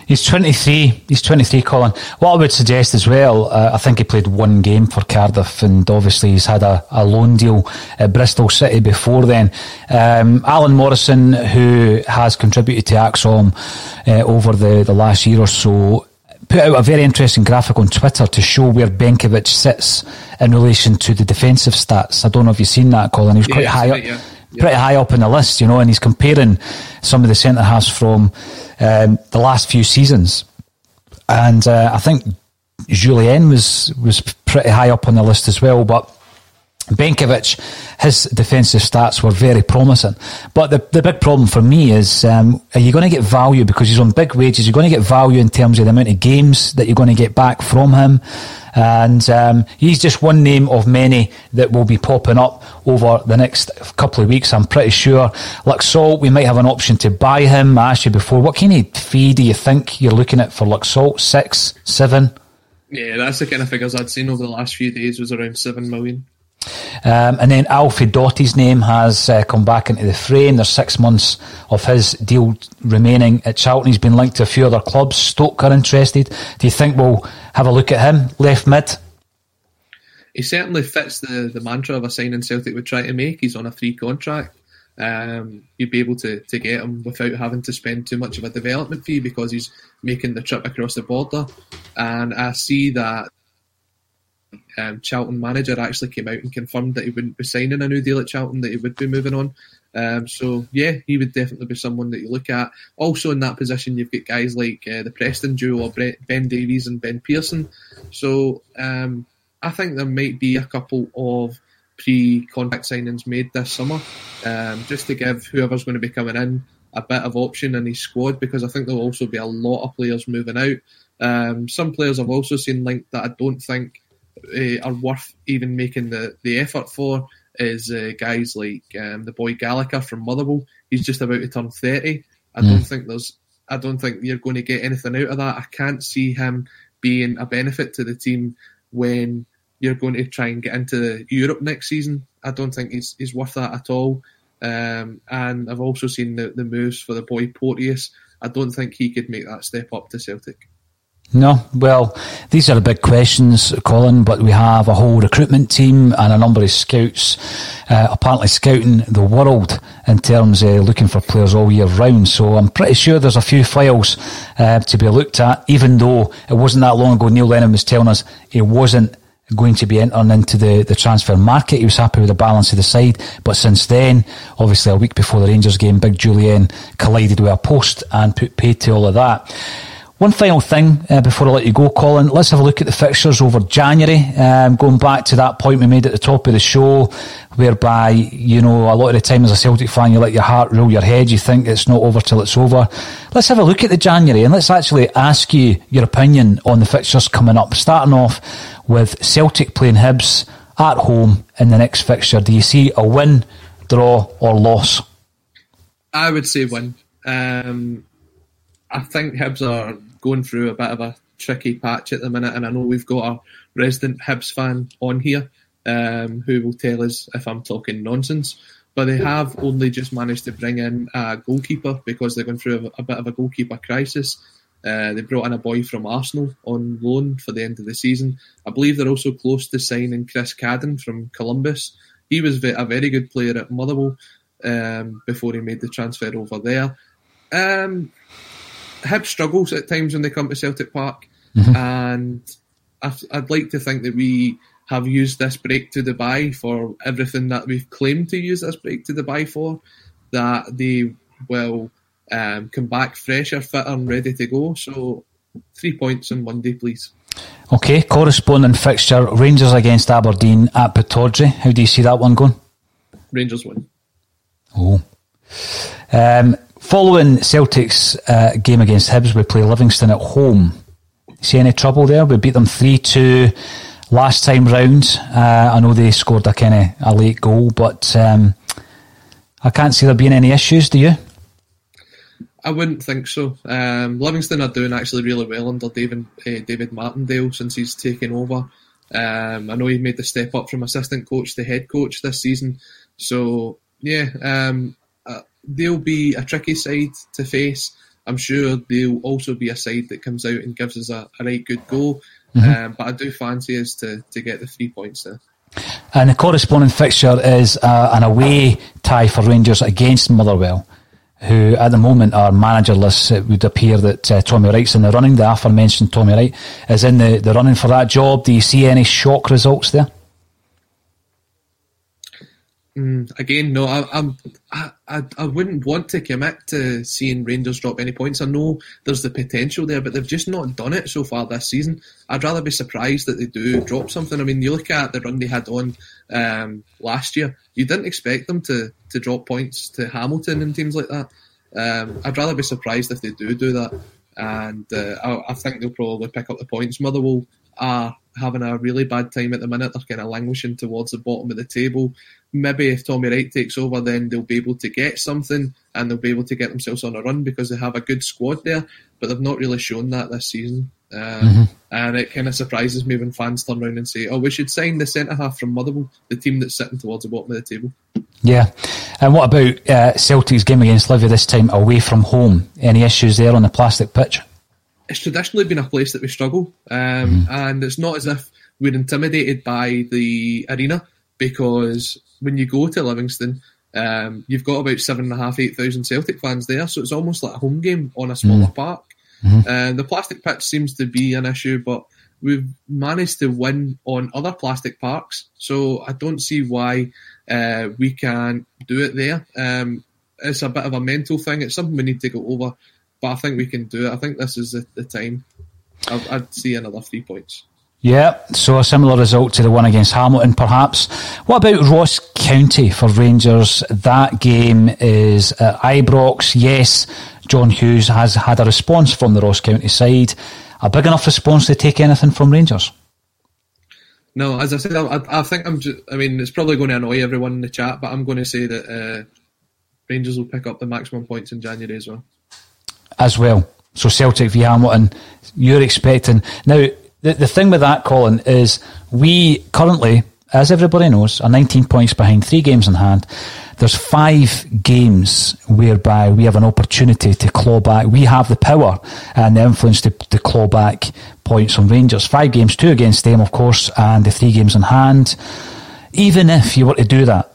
He's 23. He's 23, Colin. What I would suggest as well, uh, I think he played one game for Cardiff, and obviously he's had a, a loan deal at Bristol City before then. Um, Alan Morrison, who has contributed to ACSOM uh, over the, the last year or so, put out a very interesting graphic on Twitter to show where Benkovic sits in relation to the defensive stats. I don't know if you've seen that, Colin. He's quite yeah, high up. Yeah pretty high up in the list, you know, and he's comparing some of the centre halves from um, the last few seasons. And uh, I think Jullien was was pretty high up on the list as well, but Benkovic, his defensive stats were very promising. But the, the big problem for me is um, are you going to get value because he's on big wages? You're going to get value in terms of the amount of games that you're going to get back from him. And um, he's just one name of many that will be popping up over the next couple of weeks. I'm pretty sure. Laxalt, we might have an option to buy him. I asked you before, what kind of fee do you think you're looking at for Laxalt? Six, seven? Yeah, that's the kind of figures I'd seen over the last few days was around seven million. Um, and then Alfie Doughty's name has uh, come back into the frame. There's six months of his deal remaining at Charlton. He's been linked to a few other clubs. Stoke are interested. Do you think we'll have a look at him, left mid? He certainly fits the, the mantra of a signing Celtic would try to make. He's on a free contract. Um, you'd be able to, to get him without having to spend too much of a development fee because he's making the trip across the border. And I see that um, Charlton manager actually came out and confirmed that he wouldn't be signing a new deal at Charlton, that he would be moving on. Um, so yeah, he would definitely be someone that you look at. Also in that position, you've got guys like uh, the Preston duo, or Ben Davies and Ben Pearson. So um, I think there might be a couple of pre-contract signings made this summer, um, just to give whoever's going to be coming in a bit of option in his squad, because I think there'll also be a lot of players moving out. Um, some players I've also seen linked that I don't think uh, are worth even making the, the effort for is uh, guys like um, the boy Gallagher from Motherwell. He's just about to turn thirty. I mm. don't think there's. I don't think you're going to get anything out of that. I can't see him being a benefit to the team when you're going to try and get into Europe next season. I don't think he's, he's worth that at all. Um, and I've also seen the, the moves for the boy Porteous. I don't think he could make that step up to Celtic. No, well, these are big questions, Colin, but we have a whole recruitment team and a number of scouts uh, apparently scouting the world in terms of looking for players all year round. So I'm pretty sure there's a few files uh, to be looked at, even though it wasn't that long ago Neil Lennon was telling us he wasn't going to be entering into the, the transfer market. He was happy with the balance of the side. But since then, obviously a week before the Rangers game, Big Jullien collided with a post and put paid to all of that. One final thing uh, before I let you go, Colin. Let's have a look at the fixtures over January. Um, going back to that point we made at the top of the show, whereby you know a lot of the time as a Celtic fan, you let your heart rule your head. You think it's not over till it's over. Let's have a look at the January and let's actually ask you your opinion on the fixtures coming up. Starting off with Celtic playing Hibs at home in the next fixture. Do you see a win, draw, or loss? I would say win. Um, I think Hibs are going through a bit of a tricky patch at the minute, and I know we've got a resident Hibs fan on here um, who will tell us if I'm talking nonsense. But they have only just managed to bring in a goalkeeper because they're going through a, a bit of a goalkeeper crisis. Uh, they brought in a boy from Arsenal on loan for the end of the season. I believe they're also close to signing Chris Cadden from Columbus. He was a very good player at Motherwell um, before he made the transfer over there. Um, Hib struggles at times when they come to Celtic Park, mm-hmm. and I'd like to think that we have used this break to Dubai for everything that we've claimed to use this break to Dubai for. That they will um, come back fresher, fitter, and ready to go. So, three points on Monday, please. Okay, corresponding fixture Rangers against Aberdeen at Pittodrie. How do you see that one going? Rangers win. Oh. Um, following Celtic's uh, game against Hibs, we play Livingston at home. See any trouble there? We beat them 3 2 last time round. Uh, I know they scored a kind of a late goal, but um, I can't see there being any issues, do you? I wouldn't think so. Um, Livingston are doing actually really well under David uh, David Martindale since he's taken over. Um, I know he made the step up from assistant coach to head coach this season. So yeah, um, they'll be a tricky side to face. I'm sure they'll also be a side that comes out and gives us a, a right good go. Mm-hmm. Um, but I do fancy us to, to get the three points there. And the corresponding fixture is uh, an away tie for Rangers against Motherwell, who at the moment are managerless. It would appear that uh, Tommy Wright's in the running. The aforementioned Tommy Wright is in the, the running for that job. Do you see any shock results there? Mm, again, no, I, I, I, I wouldn't want to commit to seeing Rangers drop any points. I know there's the potential there, but they've just not done it so far this season. I'd rather be surprised that they do drop something. I mean, you look at the run they had on um, last year, you didn't expect them to, to drop points to Hamilton and teams like that. Um, I'd rather be surprised if they do do that. And uh, I, I, think they'll probably pick up the points. Motherwell are having a really bad time at the minute. They're kind of languishing towards the bottom of the table maybe if Tommy Wright takes over, then they'll be able to get something and they'll be able to get themselves on a run because they have a good squad there, but they've not really shown that this season. Um, mm-hmm. And it kind of surprises me when fans turn around and say, "Oh, we should sign the centre half from Motherwell, the team that's sitting towards the bottom of the table." Yeah, and what about uh, Celtic's game against Livy this time away from home? Any issues there on the plastic pitch? It's traditionally been a place that we struggle, um, mm-hmm. and it's not as if we're intimidated by the arena because when you go to Livingston, um, you've got about seven and a half, eight thousand Celtic fans there, so it's almost like a home game on a smaller mm. park. Mm-hmm. Uh, the plastic pitch seems to be an issue, but we've managed to win on other plastic parks, so I don't see why uh, we can't do it there. Um, it's a bit of a mental thing. It's something we need to go over, but I think we can do it. I think this is the, the time. I'd, I'd see another three points. Yeah, so a similar result to the one against Hamilton, perhaps. What about Ross County for Rangers? That game is at Ibrox. Yes, John Hughes has had a response from the Ross County side. A big enough response to take anything from Rangers? No, as I said, I, I think I'm. Just, I mean, it's probably going to annoy everyone in the chat, but I'm going to say that uh, Rangers will pick up the maximum points in January as well. As well. So Celtic v Hamilton, you're expecting now the, the thing with that, Colin, is we currently, as everybody knows, are 19 points behind, three games in hand. There's five games whereby we have an opportunity to claw back. We have the power and the influence to, to claw back points from Rangers. Five games, two against them, of course, and the three games in hand. Even if you were to do that,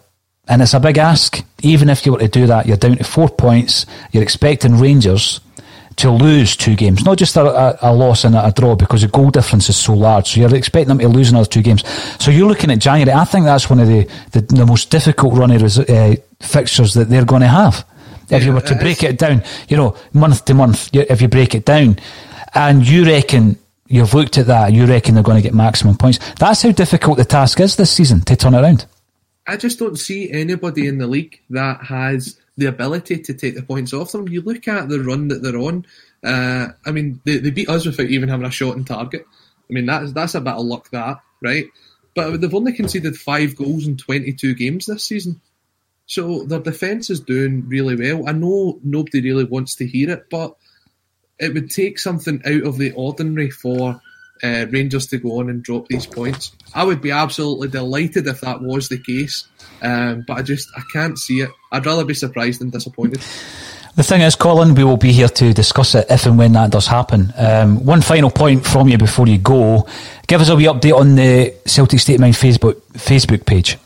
and it's a big ask, even if you were to do that, you're down to four points. You're expecting Rangers to lose two games, not just a, a, a, loss and a draw, because the goal difference is so large. So you're expecting them to lose another two games. So you're looking at January. I think that's one of the, the, the most difficult running uh, fixtures that they're going to have. If you were to break it down, you know, month to month, if you break it down, and you reckon you've looked at that, you reckon they're going to get maximum points. That's how difficult the task is this season to turn around. I just don't see anybody in the league that has the ability to take the points off them. You look at the run that they're on. Uh, I mean, they, they beat us without even having a shot in target. I mean, that's that's a bit of luck, that right? But they've only conceded five goals in 22 games this season. So their defence is doing really well. I know nobody really wants to hear it, but it would take something out of the ordinary for uh, Rangers to go on and drop these points. I would be absolutely delighted if that was the case, um, but I just I can't see it. I'd rather be surprised than disappointed. The thing is, Colin, we will be here to discuss it if and when that does happen. Um, one final point from you before you go: give us a wee update on the Celtic State of Mind Facebook Facebook page.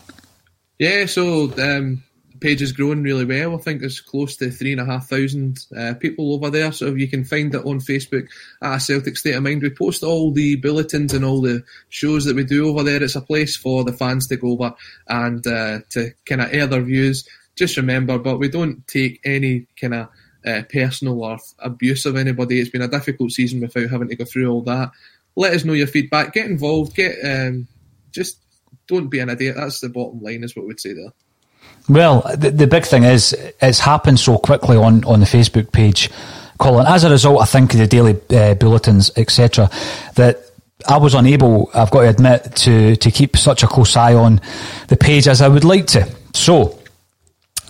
Yeah, so um, page is growing really well. I think it's close to three and a half thousand uh, people over there. So you can find it on Facebook at Celtic State of Mind. We post all the bulletins and all the shows that we do over there. It's a place for the fans to go over and uh, to kind of air their views. Just remember, but we don't take any kind of uh, personal or abuse of anybody. It's been a difficult season without having to go through all that. let us know your feedback. Get involved. Get um, just don't be an idiot. That's the bottom line. Is what we'd say there. Well, the, the big thing is it's happened so quickly on, on the Facebook page, Colin. As a result, I think of the daily uh, bulletins, etc., that I was unable, I've got to admit, to to keep such a close eye on the page as I would like to. So,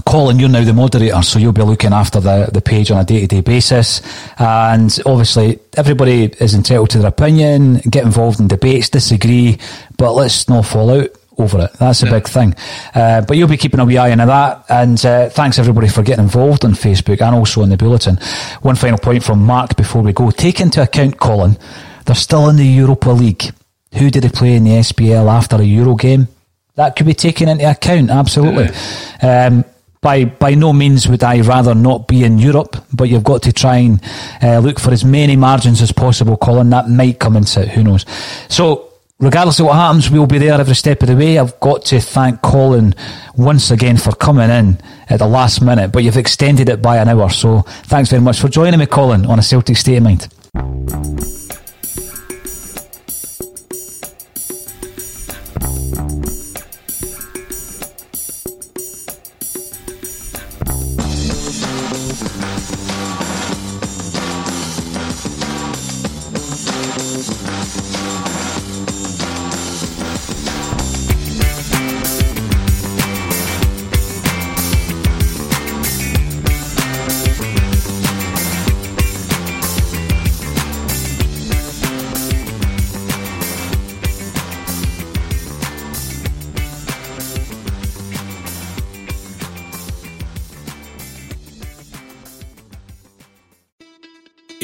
Colin, you're now the moderator, so you'll be looking after the, the page on a day to day basis. And obviously, everybody is entitled to their opinion, get involved in debates, disagree, but let's not fall out over it. That's a yeah. big thing. Uh, but you'll be keeping a wee eye on that. And uh, thanks everybody for getting involved on Facebook and also in the bulletin. One final point from Mark before we go. Take into account, Colin, they're still in the Europa League. Who did they play in the SPL after a Euro game? That could be taken into account, absolutely. Yeah. Um, by by no means would I rather not be in Europe, but you've got to try and uh, look for as many margins as possible, Colin. That might come into it, who knows. So regardless of what happens, we'll be there every step of the way. I've got to thank Colin once again for coming in at the last minute, but you've extended it by an hour. So thanks very much for joining me, Colin, on a Celtic State of Mind.